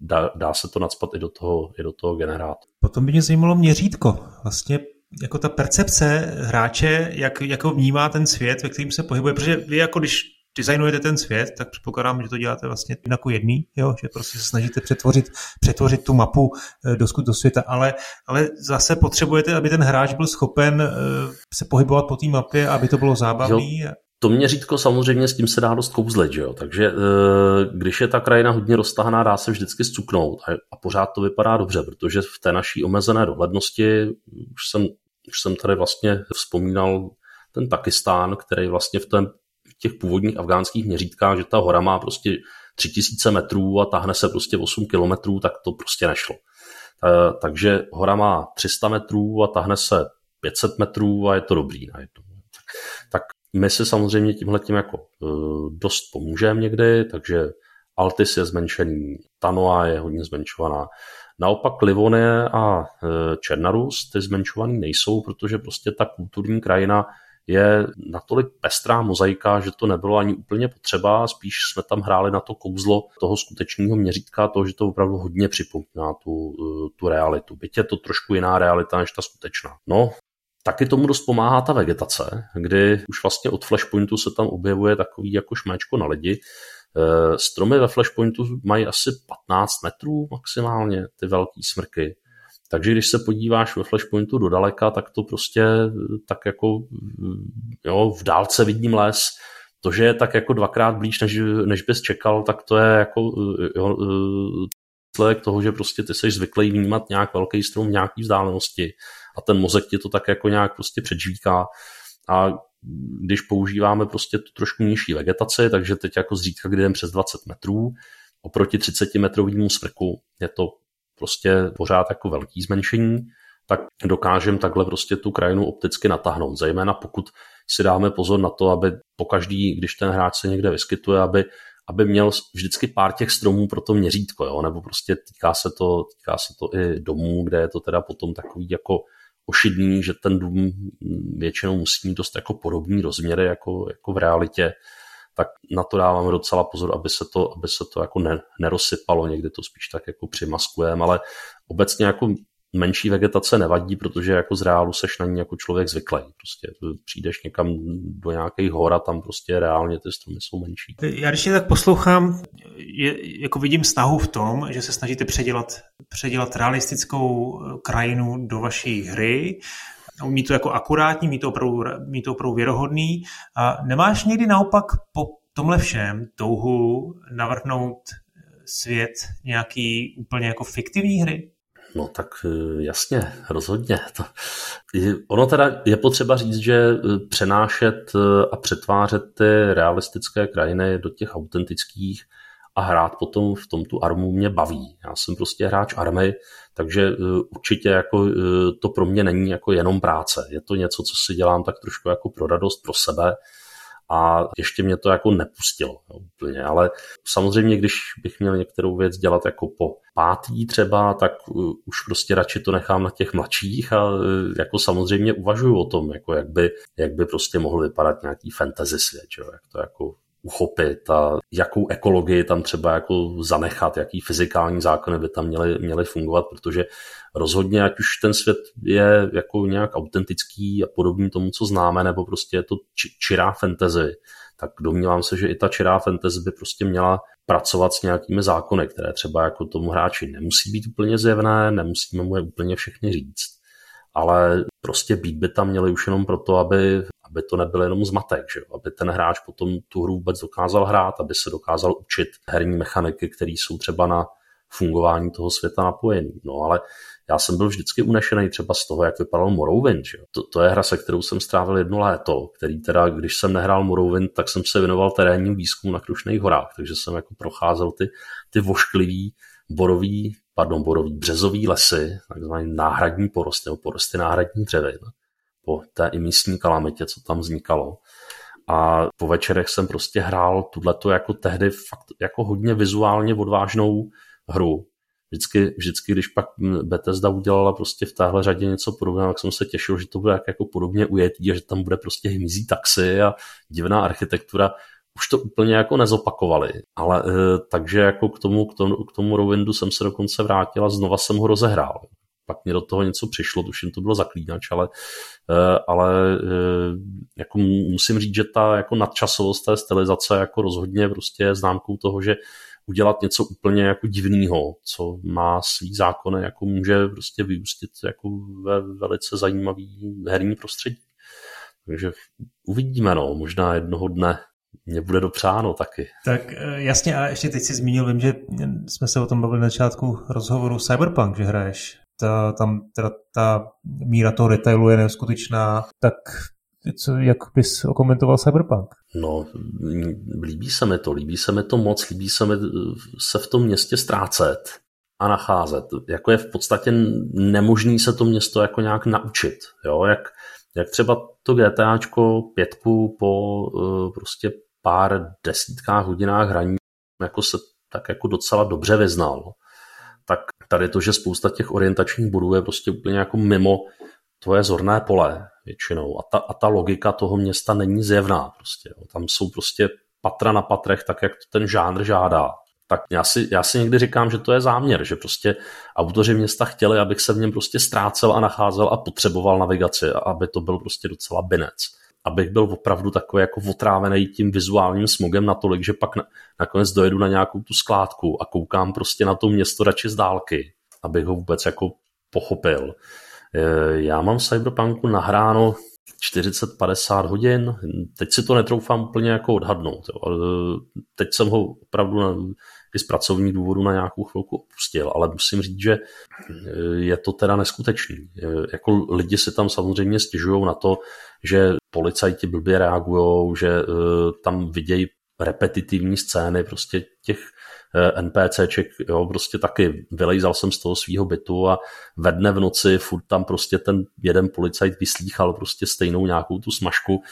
dá, dá se to nadspat i do toho, i do toho generátu. Potom by mě zajímalo měřítko, vlastně jako ta percepce hráče, jak jako vnímá ten svět, ve kterým se pohybuje, protože vy jako když designujete ten svět, tak předpokládám, že to děláte vlastně jako jedný, jo? že prostě se snažíte přetvořit, přetvořit tu mapu eh, do, do světa, ale, ale zase potřebujete, aby ten hráč byl schopen eh, se pohybovat po té mapě, aby to bylo zábavný. To měřítko samozřejmě s tím se dá dost kouzlet, že jo? takže eh, když je ta krajina hodně roztahaná, dá se vždycky zcuknout a pořád to vypadá dobře, protože v té naší omezené dohlednosti, už jsem, už jsem tady vlastně vzpomínal ten Pakistán, který vlastně v tom těch původních afgánských měřítkách, že ta hora má prostě 3000 metrů a tahne se prostě 8 kilometrů, tak to prostě nešlo. Takže hora má 300 metrů a tahne se 500 metrů a je to dobrý najednou. Tak my si samozřejmě tímhle tím jako e, dost pomůžeme někdy, takže Altis je zmenšený, Tanoa je hodně zmenšovaná. Naopak Livonie a e, Černarus ty zmenšovaný nejsou, protože prostě ta kulturní krajina je natolik pestrá mozaika, že to nebylo ani úplně potřeba, spíš jsme tam hráli na to kouzlo toho skutečného měřítka, toho, že to opravdu hodně připomíná tu, eh, tu realitu. Byť je to trošku jiná realita než ta skutečná. No, Taky tomu dost pomáhá ta vegetace, kdy už vlastně od flashpointu se tam objevuje takový jako šméčko na lidi. Eh, stromy ve flashpointu mají asi 15 metrů maximálně, ty velký smrky. Takže když se podíváš ve Flashpointu do daleka, tak to prostě tak jako jo, v dálce vidím les. To, že je tak jako dvakrát blíž, než, než bys čekal, tak to je jako jo, výsledek toho, že prostě ty jsi zvyklý vnímat nějak velký strom v nějaký vzdálenosti a ten mozek ti to tak jako nějak prostě předžvíká a když používáme prostě tu trošku nižší vegetaci, takže teď jako zřídka, kdy jdem přes 20 metrů, oproti 30 metrovému smrku je to prostě pořád jako velký zmenšení, tak dokážeme takhle prostě tu krajinu opticky natáhnout. Zejména pokud si dáme pozor na to, aby po každý, když ten hráč se někde vyskytuje, aby, aby měl vždycky pár těch stromů pro to měřítko, jo? nebo prostě týká se, to, týká se to i domů, kde je to teda potom takový jako ošidný, že ten dům většinou musí mít dost jako podobný rozměry jako, jako v realitě, tak na to dáváme docela pozor, aby se to, aby se to jako ne, nerozsypalo, někdy to spíš tak jako přimaskujeme, ale obecně jako menší vegetace nevadí, protože jako z reálu seš na ní jako člověk zvyklý. Prostě přijdeš někam do nějakých hor a tam prostě reálně ty stromy jsou menší. Já když tak poslouchám, je, jako vidím snahu v tom, že se snažíte předělat, předělat realistickou eh, krajinu do vaší hry, mít to jako akurátní, mít to opravdu, mít to opravdu věrohodný. A nemáš někdy naopak po tomhle všem touhu navrhnout svět nějaký úplně jako fiktivní hry? No tak eh, jasně, rozhodně. To, ono teda je potřeba říct, že eh, přenášet eh, a přetvářet ty realistické krajiny do těch autentických a hrát potom v tom tu armu mě baví. Já jsem prostě hráč army, takže určitě jako to pro mě není jako jenom práce. Je to něco, co si dělám tak trošku jako pro radost, pro sebe. A ještě mě to jako nepustilo jo, úplně, ale samozřejmě, když bych měl některou věc dělat jako po pátý třeba, tak uh, už prostě radši to nechám na těch mladších. A jako samozřejmě uvažuju o tom, jako jak by, jak by prostě mohl vypadat nějaký fantasy svět, jo, jak to jako uchopit a jakou ekologii tam třeba jako zanechat, jaký fyzikální zákony by tam měly, měly fungovat, protože rozhodně, ať už ten svět je jako nějak autentický a podobný tomu, co známe, nebo prostě je to či, čirá fantasy, tak domnívám se, že i ta čirá fantasy by prostě měla pracovat s nějakými zákony, které třeba jako tomu hráči nemusí být úplně zjevné, nemusíme mu je úplně všechny říct, ale prostě být by tam měli už jenom proto, aby aby to nebyl jenom zmatek, že aby ten hráč potom tu hru vůbec dokázal hrát, aby se dokázal učit herní mechaniky, které jsou třeba na fungování toho světa napojený. No ale já jsem byl vždycky unešený třeba z toho, jak vypadal Morrowind. Že? To, to, je hra, se kterou jsem strávil jedno léto, který teda, když jsem nehrál Morrowind, tak jsem se věnoval terénním výzkumu na Krušných horách, takže jsem jako procházel ty, ty vošklivý borový, pardon, borový březový lesy, takzvaný náhradní porosty, nebo porosty náhradní dřevin po té místní kalamitě, co tam vznikalo. A po večerech jsem prostě hrál tuhleto jako tehdy fakt jako hodně vizuálně odvážnou hru. Vždycky, vždycky, když pak Bethesda udělala prostě v téhle řadě něco podobného, tak jsem se těšil, že to bude jak jako podobně ujetí a že tam bude prostě hmyzí taxi a divná architektura. Už to úplně jako nezopakovali, ale eh, takže jako k tomu, k tomu, k tomu Rowindu jsem se dokonce vrátil a znova jsem ho rozehrál pak mě do toho něco přišlo, tuším to bylo zaklínač, ale, eh, ale eh, jako musím říct, že ta jako nadčasovost té stylizace jako rozhodně prostě je známkou toho, že udělat něco úplně jako divného, co má svý zákony, jako může prostě vyústit jako ve velice zajímavý herní prostředí. Takže uvidíme, no, možná jednoho dne mě bude dopřáno taky. Tak eh, jasně, a ještě teď si zmínil, vím, že jsme se o tom bavili na začátku rozhovoru Cyberpunk, že hraješ ta, tam teda ta míra toho detailu je neskutečná, tak co, jak bys okomentoval Cyberpunk? No, líbí se mi to, líbí se mi to moc, líbí se mi se v tom městě ztrácet a nacházet. Jako je v podstatě nemožný se to město jako nějak naučit, jo, jak, jak třeba to GTAčko pětku po uh, prostě pár desítkách hodinách hraní jako se tak jako docela dobře vyznal tak tady to, že spousta těch orientačních bodů je prostě úplně jako mimo to je zorné pole většinou a ta, a ta logika toho města není zjevná prostě. Jo. Tam jsou prostě patra na patrech, tak jak to ten žánr žádá. Tak já si, já si někdy říkám, že to je záměr, že prostě autoři města chtěli, abych se v něm prostě ztrácel a nacházel a potřeboval navigaci, aby to byl prostě docela binec abych byl opravdu takový jako otrávený tím vizuálním smogem natolik, že pak na, nakonec dojedu na nějakou tu skládku a koukám prostě na to město radši z dálky, abych ho vůbec jako pochopil. E, já mám Cyberpunku nahráno 40-50 hodin, teď si to netroufám úplně jako odhadnout. Jo. Teď jsem ho opravdu z pracovních důvodů na nějakou chvilku opustil, ale musím říct, že je to teda neskutečný. Jako lidi si tam samozřejmě stěžují na to, že policajti blbě reagují, že uh, tam vidějí repetitivní scény prostě těch NPCček, jo, prostě taky vylejzal jsem z toho svého bytu a ve dne v noci furt tam prostě ten jeden policajt vyslýchal prostě stejnou nějakou tu smažku,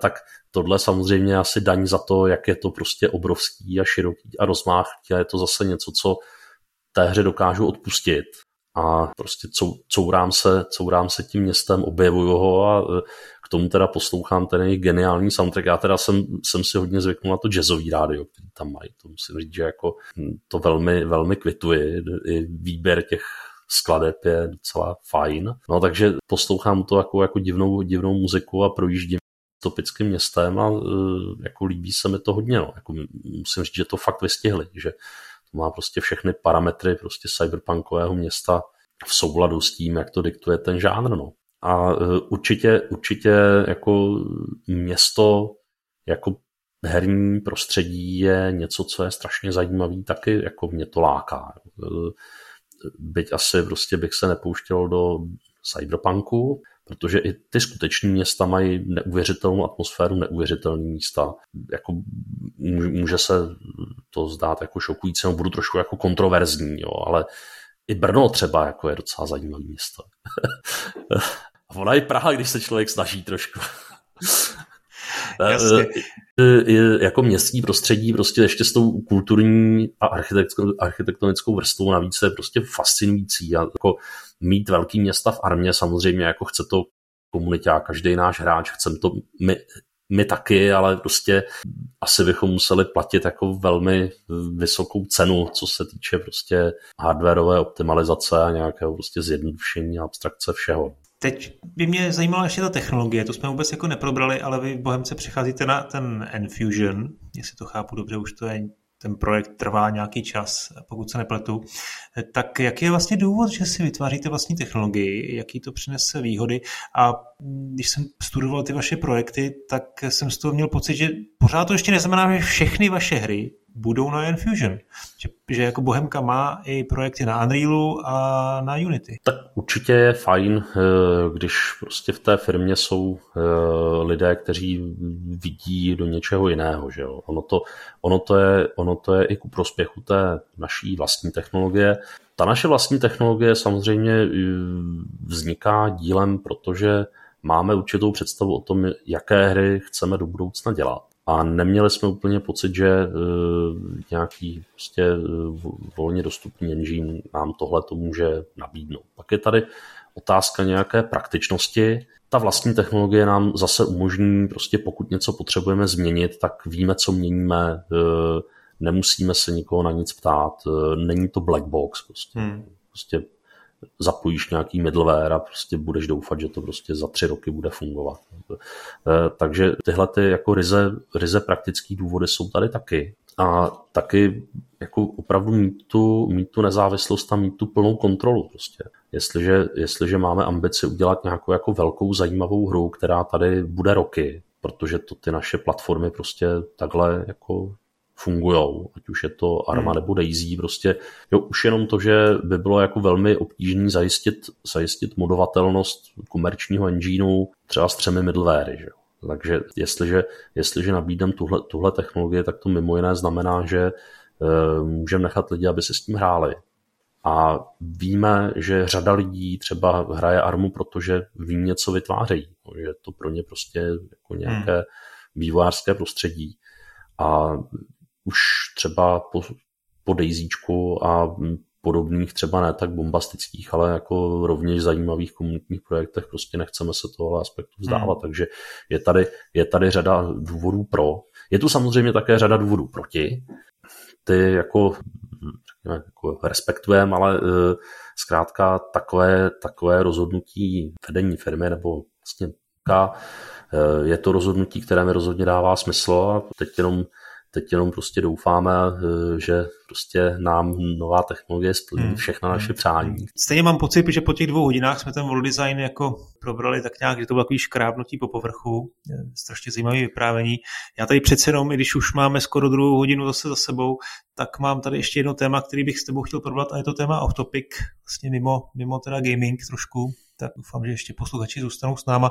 tak tohle samozřejmě asi daň za to, jak je to prostě obrovský a široký a rozmáchlý a je to zase něco, co té hře dokážu odpustit a prostě courám se, courám se tím městem, objevuju ho a e, k tomu teda poslouchám ten jejich geniální soundtrack. Já teda jsem, jsem si hodně zvyknul na to jazzový rádio, který tam mají. To musím říct, že jako hm, to velmi, velmi kvituji. I výběr těch skladeb je docela fajn. No takže poslouchám to jako, jako divnou, divnou muziku a projíždím topickým městem a e, jako líbí se mi to hodně. No. Jako musím říct, že to fakt vystihli, že to má prostě všechny parametry prostě cyberpunkového města v souladu s tím, jak to diktuje ten žánr. No. A e, určitě, určitě jako město jako herní prostředí je něco, co je strašně zajímavý, taky jako mě to láká. E, byť asi prostě bych se nepouštěl do cyberpunku, protože i ty skutečné města mají neuvěřitelnou atmosféru, neuvěřitelné místa. Jako může se to zdát jako šokující, nebo budu trošku jako kontroverzní, jo, ale i Brno třeba jako je docela zajímavé město. A ona i Praha, když se člověk snaží trošku. Jasně. jako městský prostředí prostě ještě s tou kulturní a architektonickou vrstvou navíc je prostě fascinující a jako mít velký města v armě samozřejmě jako chce to komunitě a každý náš hráč, chcem to my, my taky, ale prostě asi bychom museli platit jako velmi vysokou cenu, co se týče prostě hardwareové optimalizace a nějakého prostě zjednodušení a abstrakce všeho. Teď by mě zajímala ještě ta technologie, to jsme vůbec jako neprobrali, ale vy v Bohemce přicházíte na ten Enfusion, jestli to chápu dobře, už to je ten projekt trvá nějaký čas, pokud se nepletu. Tak jaký je vlastně důvod, že si vytváříte vlastní technologii, jaký to přinese výhody a když jsem studoval ty vaše projekty, tak jsem z toho měl pocit, že pořád to ještě neznamená, že všechny vaše hry budou na Enfusion. Že, že jako Bohemka má i projekty na Unrealu a na Unity. Tak určitě je fajn, eh, když prostě v té firmě jsou eh, lidé, kteří vidí do něčeho jiného. Že jo? Ono, to, ono, to je, ono to je i ku prospěchu té naší vlastní technologie. Ta naše vlastní technologie samozřejmě eh, vzniká dílem, protože máme určitou představu o tom, jaké hry chceme do budoucna dělat a neměli jsme úplně pocit, že uh, nějaký prostě uh, volně dostupný engine nám tohle to může nabídnout. Pak je tady otázka nějaké praktičnosti. Ta vlastní technologie nám zase umožní, prostě pokud něco potřebujeme změnit, tak víme, co měníme, uh, nemusíme se nikoho na nic ptát, není to black box. Prostě, hmm. prostě zapojíš nějaký middleware a prostě budeš doufat, že to prostě za tři roky bude fungovat. Eh, takže tyhle ty jako ryze, ryze praktické důvody jsou tady taky. A taky jako opravdu mít tu, mít tu nezávislost a mít tu plnou kontrolu prostě. Jestliže, jestliže máme ambici udělat nějakou jako velkou zajímavou hru, která tady bude roky, protože to ty naše platformy prostě takhle jako fungují, ať už je to Arma hmm. nebo Daisy, prostě jo, už jenom to, že by bylo jako velmi obtížné zajistit, zajistit modovatelnost komerčního engineu třeba s třemi middleware, že Takže jestliže, jestliže nabídám tuhle, tuhle technologii, tak to mimo jiné znamená, že e, můžeme nechat lidi, aby se s tím hráli. A víme, že řada lidí třeba hraje armu, protože ví něco vytvářejí, že to pro ně prostě jako nějaké hmm. vývojářské prostředí. A už třeba po, po Daisyčku a podobných, třeba ne tak bombastických, ale jako rovněž zajímavých komunitních projektech prostě nechceme se tohle aspektu vzdávat, hmm. takže je tady, je tady řada důvodů pro. Je tu samozřejmě také řada důvodů proti. Ty jako, jako respektujeme, ale uh, zkrátka takové, takové rozhodnutí vedení firmy nebo vlastně uh, je to rozhodnutí, které mi rozhodně dává smysl a teď jenom Teď jenom prostě doufáme, eh, že prostě nám nová technologie splní hmm. všechna naše přání. Stejně mám pocit, že po těch dvou hodinách jsme ten world design jako probrali tak nějak, že to bylo takový škrábnutí po povrchu, strašně zajímavé vyprávění. Já tady přece jenom, i když už máme skoro druhou hodinu zase za sebou, tak mám tady ještě jedno téma, který bych s tebou chtěl probrat a je to téma off topic, vlastně mimo, mimo teda gaming trošku, tak doufám, že ještě posluchači zůstanou s náma.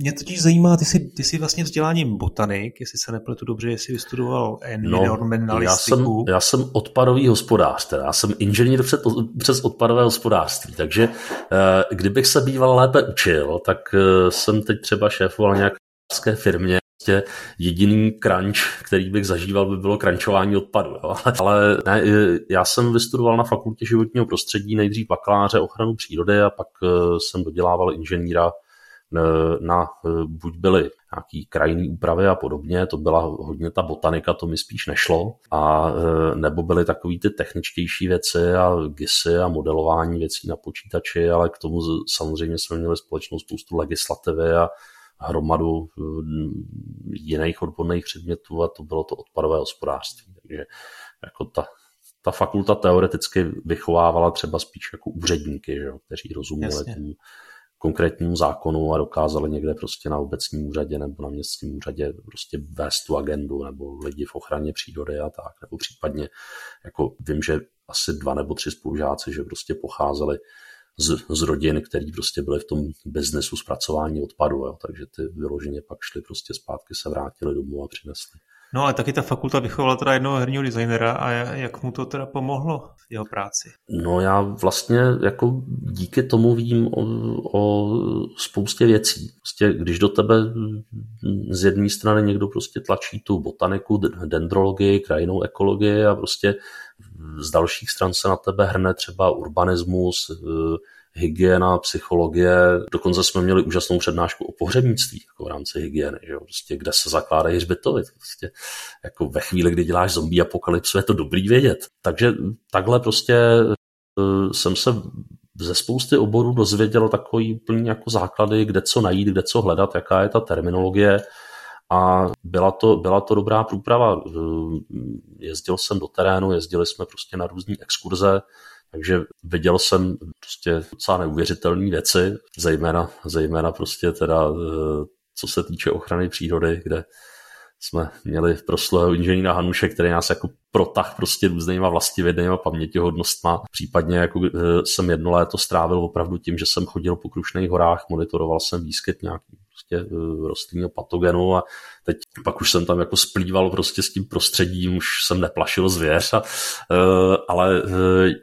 Mě totiž zajímá, ty jsi, ty jsi vlastně vzděláním botanik, jestli se nepletu dobře, jestli vystudoval environmentalistiku. No, já, jsem, já jsem odpadový hospodář, teda. já jsem inženýr před, přes odpadové hospodářství, takže eh, kdybych se býval lépe učil, tak eh, jsem teď třeba šéfoval nějaké firmě, prostě jediný crunch, který bych zažíval, by bylo crunčování odpadu. Jo. Ale ne, já jsem vystudoval na fakultě životního prostředí nejdřív bakaláře ochranu přírody a pak jsem dodělával inženýra na buď byly nějaký krajní úpravy a podobně, to byla hodně ta botanika, to mi spíš nešlo, a nebo byly takový ty techničtější věci a GISy a modelování věcí na počítači, ale k tomu samozřejmě jsme měli společnou spoustu legislativy a hromadu jiných odborných předmětů a to bylo to odpadové hospodářství. Takže jako ta, ta fakulta teoreticky vychovávala třeba spíš jako úředníky, že, kteří rozuměli tomu konkrétnímu zákonu a dokázali někde prostě na obecním úřadě nebo na městském úřadě prostě vést tu agendu nebo lidi v ochraně přírody a tak, nebo případně jako vím, že asi dva nebo tři spolužáci, že prostě pocházeli z, z rodin, který prostě byly v tom biznesu zpracování odpadu, jo. takže ty vyloženě pak šli prostě zpátky, se vrátili domů a přinesli. No ale taky ta fakulta vychovala teda jednoho herního designera a jak mu to teda pomohlo v jeho práci? No já vlastně jako díky tomu vím o, o spoustě věcí. Prostě když do tebe z jedné strany někdo prostě tlačí tu botaniku, dendrologii, krajinou ekologii a prostě z dalších stran se na tebe hrne třeba urbanismus, eh, hygiena, psychologie. Dokonce jsme měli úžasnou přednášku o pohřebnictví jako v rámci hygieny, že jo? Prostě, kde se zakládají hřbitovy. Prostě, jako ve chvíli, kdy děláš zombie apokalypsu, je to dobrý vědět. Takže takhle prostě eh, jsem se ze spousty oborů dozvěděl takový úplně jako základy, kde co najít, kde co hledat, jaká je ta terminologie a byla to, byla to dobrá průprava. Jezdil jsem do terénu, jezdili jsme prostě na různé exkurze, takže viděl jsem prostě docela neuvěřitelné věci, zejména, zejména prostě teda, eh, co se týče ochrany přírody, kde jsme měli proslého inženýra Hanuše, který nás jako protah prostě různýma vlastivědnýma pamětihodnostma. Případně jako eh, jsem jedno léto strávil opravdu tím, že jsem chodil po Krušných horách, monitoroval jsem výskyt nějaký prostě eh, rostlinného patogenu a teď pak už jsem tam jako splýval prostě s tím prostředím, už jsem neplašil zvěř, a, eh, ale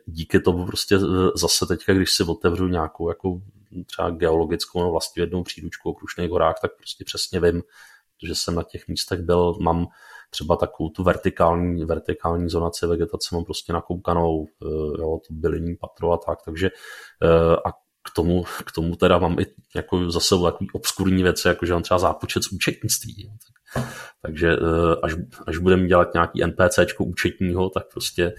díky tomu prostě zase teďka, když si otevřu nějakou jako třeba geologickou nebo jednou příručku o Krušných horách, tak prostě přesně vím, protože jsem na těch místech byl, mám třeba takovou tu vertikální, vertikální zonaci vegetace, mám prostě nakoukanou, eh, jo, to bylinní patro a tak, takže eh, a k tomu, k tomu teda mám i jako zase takový obskurní věci, jako že mám třeba zápočet z účetnictví. Tak, takže eh, až, až budeme dělat nějaký NPCčko účetního, tak prostě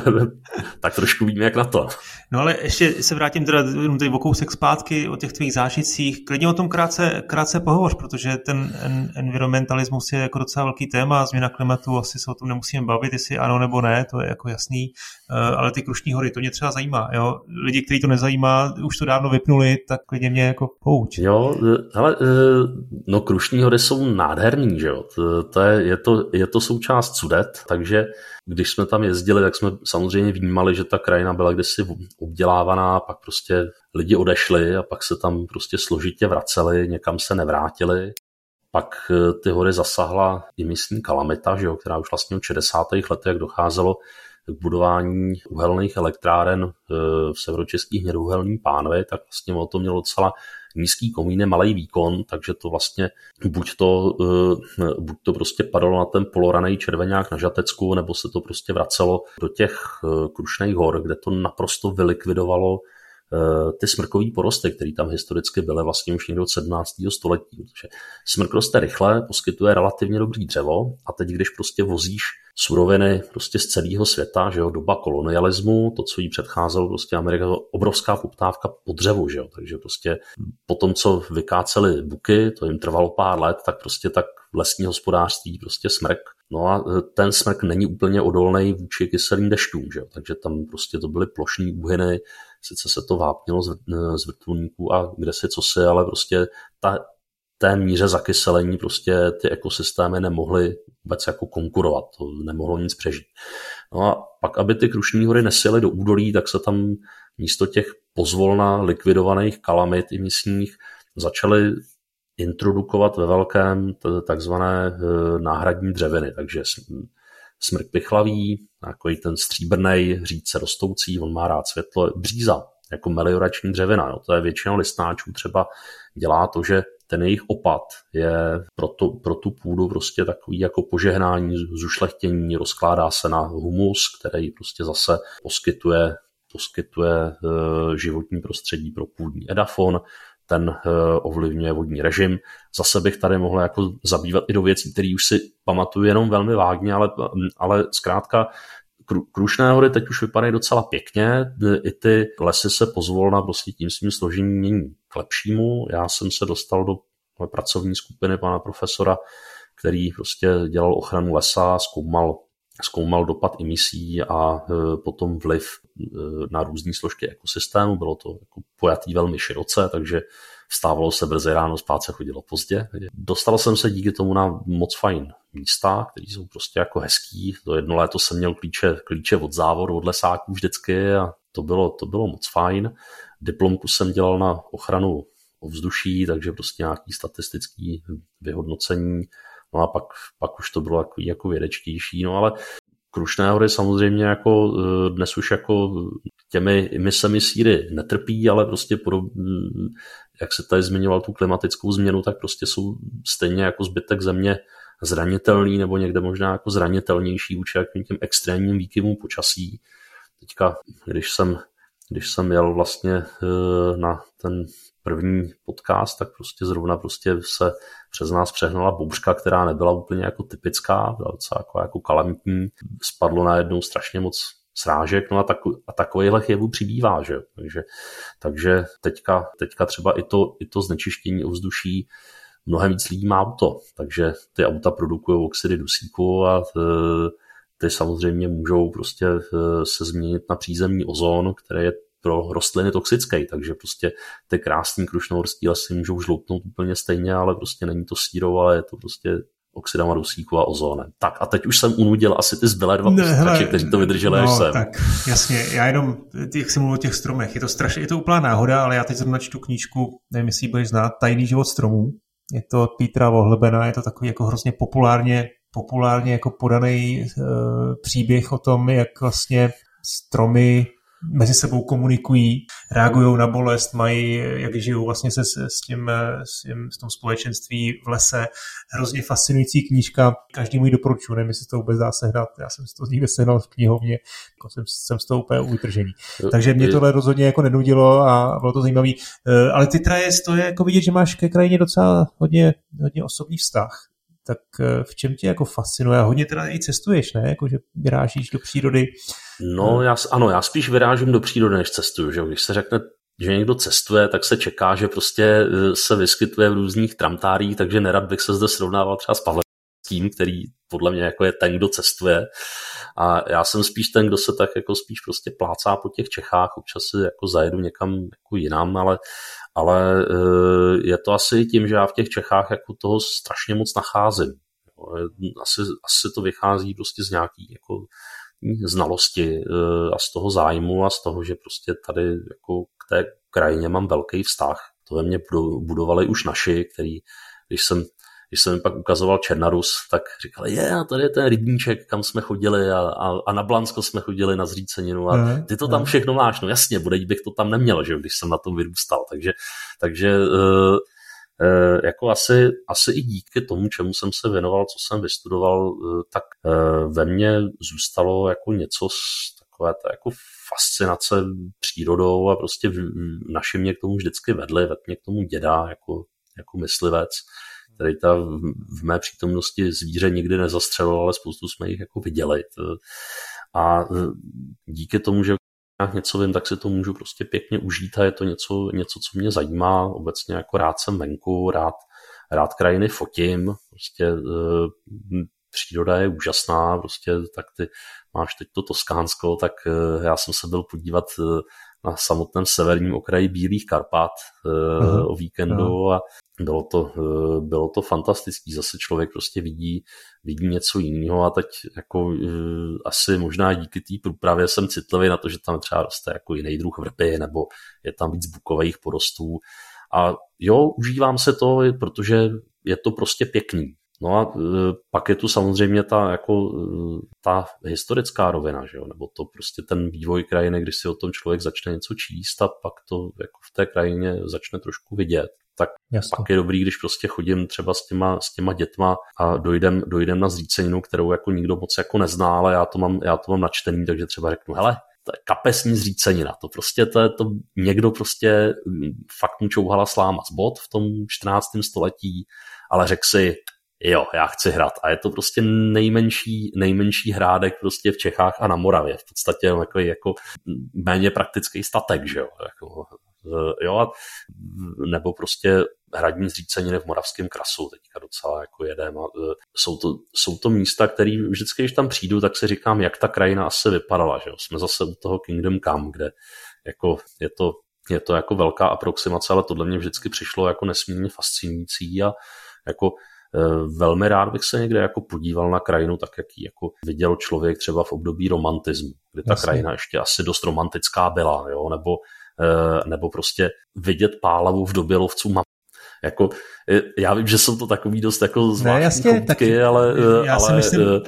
tak trošku víme, jak na to. No ale ještě se vrátím teda tady o kousek zpátky o těch tvých zážitcích. Klidně o tom krátce, krátce pohovoř, protože ten environmentalismus je jako docela velký téma, změna klimatu, asi se o tom nemusíme bavit, jestli ano nebo ne, to je jako jasný, eh, ale ty Krušní hory, to mě třeba zajímá. Jo? Lidi, kteří to nezajímá, už to dávno vypnuli, tak klidně mě jako pouč. Jo, ale no Krušní hory jsou nádherný, že jo? To, je, je, to, je to součást Sudet, takže když jsme tam jezdili, tak jsme samozřejmě vnímali, že ta krajina byla kdysi obdělávaná, pak prostě lidi odešli a pak se tam prostě složitě vraceli, někam se nevrátili. Pak eh, ty hory zasahla i místní kalamita, že jo, která už vlastně v 60. letech docházelo k budování uhelných elektráren eh, v severočeských hnědouhelní pánve, tak vlastně o to mělo docela nízký komín je malý výkon, takže to vlastně buď to, eh, buď to prostě padalo na ten poloraný červeňák na Žatecku, nebo se to prostě vracelo do těch eh, krušných hor, kde to naprosto vylikvidovalo ty smrkové porosty, které tam historicky byly vlastně už někdo od 17. století. Protože smrk roste rychle, poskytuje relativně dobrý dřevo a teď, když prostě vozíš suroviny prostě z celého světa, že jo, doba kolonialismu, to, co jí předcházelo prostě Amerika, obrovská poptávka po dřevu, že jo, takže prostě po tom, co vykáceli buky, to jim trvalo pár let, tak prostě tak lesní hospodářství, prostě smrk. No a e, ten smrk není úplně odolný vůči kyselým dešťům, že takže tam prostě to byly plošní úhyny, sice se to vápnilo z, e, vrtulníků a kde si co si, ale prostě ta, té míře zakyselení prostě ty ekosystémy nemohly vůbec jako konkurovat, to nemohlo nic přežít. No a pak, aby ty krušní hory nesily do údolí, tak se tam místo těch pozvolna likvidovaných kalamit i místních začaly introdukovat ve velkém takzvané náhradní dřeviny, takže smrk pichlavý, takový ten stříbrný, řídce rostoucí, on má rád světlo, bříza, jako meliorační dřevina. No, to je většina listnáčů třeba dělá to, že ten jejich opad je pro, to, pro tu půdu prostě takový jako požehnání, zušlechtění, rozkládá se na humus, který prostě zase poskytuje, poskytuje uh, životní prostředí pro půdní edafon, ten uh, ovlivňuje vodní režim. Zase bych tady mohl jako zabývat i do věcí, které už si pamatuju jenom velmi vágně, ale, ale zkrátka Krušné hory teď už vypadají docela pěkně, i ty lesy se pozvolna prostě tím svým složením mění k lepšímu. Já jsem se dostal do pracovní skupiny pana profesora, který prostě dělal ochranu lesa, zkoumal, zkoumal dopad emisí a e, potom vliv na různé složky ekosystému. Bylo to jako pojatý velmi široce, takže vstávalo se brzy ráno, spát se chodilo pozdě. Dostal jsem se díky tomu na moc fajn místa, které jsou prostě jako hezký. To jedno léto jsem měl klíče, klíče od závodu, od lesáků vždycky a to bylo, to bylo moc fajn. Diplomku jsem dělal na ochranu ovzduší, takže prostě nějaký statistický vyhodnocení. No a pak, pak už to bylo jako, jako vědečtější, no ale Krušné hory samozřejmě jako eh, dnes už jako těmi emisemi síry netrpí, ale prostě podob, jak se tady zmiňoval tu klimatickou změnu, tak prostě jsou stejně jako zbytek země zranitelný nebo někde možná jako zranitelnější vůči těm extrémním výkyvům počasí. Teďka, když jsem, když jsem jel vlastně eh, na ten první podcast, tak prostě zrovna prostě se přes nás přehnala bouřka, která nebyla úplně jako typická, byla docela jako, jako kalamitní. Spadlo najednou strašně moc srážek, no a, tak, a takovýhle jevů přibývá, že? Takže, takže teďka, teďka třeba i to, i to znečištění ovzduší mnohem víc lidí má auto, takže ty auta produkují oxidy dusíku a e, ty samozřejmě můžou prostě e, se změnit na přízemní ozon, který je pro rostliny toxický, takže prostě ty krásný krušnohorský lesy můžou žloutnout úplně stejně, ale prostě není to sírou, ale je to prostě oxidama dusíku a ozónem. Tak a teď už jsem unudil asi ty zbylé dva posluchači, kteří to vydrželi no, až sem. Tak, jasně, já jenom, jak jsem mluvil o těch stromech, je to strašně, je to úplná náhoda, ale já teď zrovna čtu knížku, nevím, jestli ji budeš znát, Tajný život stromů. Je to od Petra Vohlebena, je to takový jako hrozně populárně, populárně jako podaný e, příběh o tom, jak vlastně stromy mezi sebou komunikují, reagují na bolest, mají, jak žijou vlastně se s tím, s tím s tom společenství v lese. Hrozně fascinující knížka, každý můj doporučuji, nevím, jestli to vůbec dá sehnat, já jsem si to někde sehnal v knihovně, jako jsem, jsem z toho úplně utržený. Takže mě tohle rozhodně jako nenudilo a bylo to zajímavé. Eh, ale ty traje, to je jako vidět, že máš ke krajině docela hodně, hodně osobní vztah tak eh, v čem tě jako fascinuje? Hodně teda i cestuješ, ne? Jako, že vyrážíš do přírody. No, já, ano, já spíš vyrážím do přírody, než cestuju. Že? Když se řekne, že někdo cestuje, tak se čeká, že prostě eh, se vyskytuje v různých tramtárích, takže nerad bych se zde srovnával třeba s Pavlem tím, který podle mě jako je ten, kdo cestuje. A já jsem spíš ten, kdo se tak jako spíš prostě plácá po těch Čechách, občas si jako zajedu někam jako jinam, ale, ale eh, je to asi tím, že já v těch Čechách jako toho strašně moc nacházím. Asi, asi to vychází prostě z nějaký jako znalosti eh, a z toho zájmu a z toho, že prostě tady jako k té krajině mám velký vztah. To ve mně budovali už naši, který, když jsem když jsem mi pak ukazoval Černarus, tak říkali, je, a tady je ten rybníček, kam jsme chodili a, a, a na Blansko jsme chodili na zříceninu a ty to tam všechno máš. No jasně, bude bych to tam neměl, že když jsem na tom vyrůstal. Takže, takže uh, uh, jako asi, asi i díky tomu, čemu jsem se věnoval, co jsem vystudoval, uh, tak ve mně zůstalo jako něco z takové to jako fascinace přírodou a prostě naši mě k tomu vždycky vedli, vedl mě k tomu děda jako, jako myslivec který ta v mé přítomnosti zvíře nikdy nezastřelil, ale spoustu jsme jich jako viděli. A e, díky tomu, že něco vím, tak si to můžu prostě pěkně užít a je to něco, něco co mě zajímá. Obecně jako rád jsem venku, rád, rád krajiny fotím, prostě e, příroda je úžasná, prostě tak ty máš teď to Toskánsko, tak e, já jsem se byl podívat na samotném severním okraji Bílých Karpat uh-huh. o víkendu uh-huh. a bylo to, eh, bylo to fantastický. Zase člověk prostě vidí, vidí něco jiného a teď jako uh, asi možná díky té průpravě jsem citlivý na to, že tam třeba roste jako jiný druh vrby nebo je tam víc bukových porostů A jo, užívám se to, protože je to prostě pěkný. No a e, pak je tu samozřejmě ta, jako, e, ta historická rovina, že jo? nebo to prostě ten vývoj krajiny, když si o tom člověk začne něco číst a pak to jako v té krajině začne trošku vidět tak Jasně. pak je dobrý, když prostě chodím třeba s těma, s těma dětma a dojdem, dojdem na zříceninu, kterou jako nikdo moc jako nezná, ale já to mám, já to mám načtený, takže třeba řeknu, hele, to je kapesní zřícenina, to prostě to je to, někdo prostě fakt mu čouhala sláma z bod v tom 14. století, ale řekl si, jo, já chci hrát. A je to prostě nejmenší, nejmenší hrádek prostě v Čechách a na Moravě. V podstatě jako, jako méně praktický statek, že jo. Jako, e, jo, nebo prostě hradní zříceniny v Moravském krasu teďka docela jako jedem. E, jsou to, jsou to místa, které vždycky, když tam přijdu, tak si říkám, jak ta krajina asi vypadala. Že jo? Jsme zase u toho Kingdom Come, kde jako je to, je to jako velká aproximace, ale tohle mě vždycky přišlo jako nesmírně fascinující a jako Eh, velmi rád bych se někde jako podíval na krajinu, tak jak ji jako viděl člověk třeba v období romantismu, kdy ta Jasně. krajina ještě asi dost romantická byla, jo? Nebo, eh, nebo prostě vidět pálavu v době lovců map. Jako, eh, já vím, že jsou to takový dost jako zvláštní ne, jasně, koutky, taky, ale, já ale, si myslím,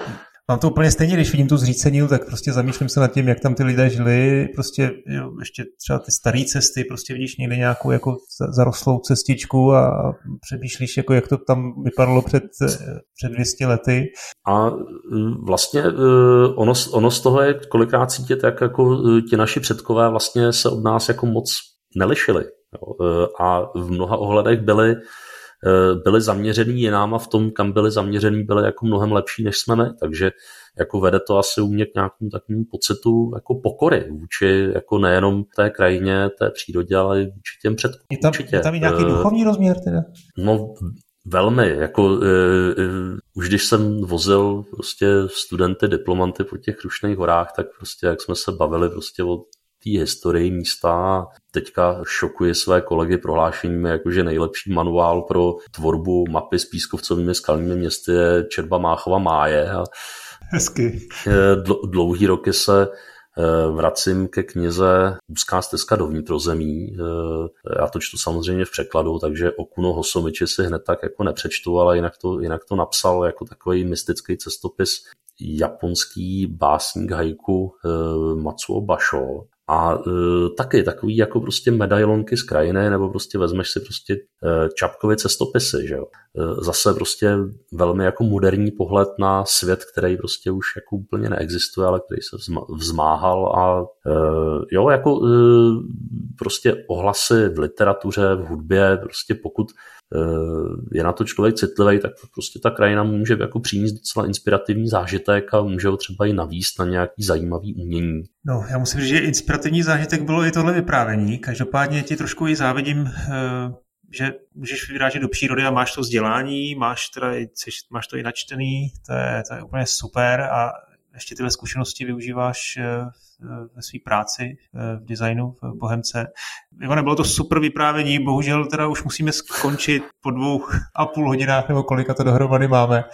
Mám to úplně stejně, když vidím tu zřícenil, tak prostě zamýšlím se nad tím, jak tam ty lidé žili, prostě jo, ještě třeba ty staré cesty, prostě vidíš někde nějakou jako zarostlou cestičku a přemýšlíš, jako jak to tam vypadalo před, před 200 lety. A e, vlastně e, ono, ono z toho je kolikrát cítit, jak jako e, ti naši předkové vlastně se od nás jako moc nelišili. Jo? A v mnoha ohledech byli Eh, byli zaměřený jinám a v tom, kam byli zaměřený, byli jako mnohem lepší, než jsme my. Takže jako vede to asi u mě k nějakému takovému pocitu jako pokory vůči jako nejenom té krajině, té přírodě, ale i vůči těm předkům. Je tam, je tam i nějaký uh, duchovní rozměr teda? No Velmi, jako uh, uh, už když jsem vozil prostě studenty, diplomanty po těch Krušných horách, tak prostě jak jsme se bavili prostě o té historii místa. Teďka šokuje své kolegy prohlášením, jakože nejlepší manuál pro tvorbu mapy s pískovcovými skalními městy je Čerba Máchova máje. Hezky. Dlouhý roky se eh, vracím ke knize Úzká stezka do vnitrozemí. Eh, já to čtu samozřejmě v překladu, takže Okuno Hosomiči si hned tak jako nepřečtu, ale jinak to, jinak to napsal jako takový mystický cestopis japonský básník haiku eh, Matsuo Basho. A e, taky takový jako prostě medailonky z krajiny, nebo prostě vezmeš si prostě e, čapkově cestopisy, že jo. E, zase prostě velmi jako moderní pohled na svět, který prostě už jako úplně neexistuje, ale který se vzmáhal a e, jo, jako e, prostě ohlasy v literatuře, v hudbě, prostě pokud je na to člověk citlivý, tak prostě ta krajina může jako přinést docela inspirativní zážitek a může ho třeba i navíst na nějaký zajímavý umění. No, já musím říct, že inspirativní zážitek bylo i tohle vyprávění. Každopádně ti trošku i závidím, eh, že můžeš vyrážet do přírody a máš to vzdělání, máš, teda, máš to i načtený, to je, to je úplně super a ještě tyhle zkušenosti využíváš eh, ve své práci eh, v designu v Bohemce. Ivane, bylo to super vyprávění, bohužel teda už musíme skončit po dvou a půl hodinách, nebo kolika to dohromady máme.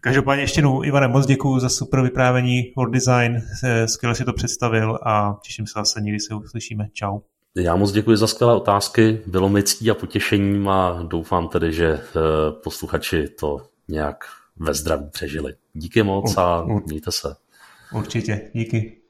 Každopádně ještě jednou, Ivane, moc děkuji za super vyprávění World Design, eh, skvěle si to představil a těším se zase někdy se uslyšíme. Čau. Já moc děkuji za skvělé otázky, bylo mi ctí a potěšením a doufám tedy, že posluchači to nějak ve zdraví přežili. Díky moc a mějte se. Určitě, díky.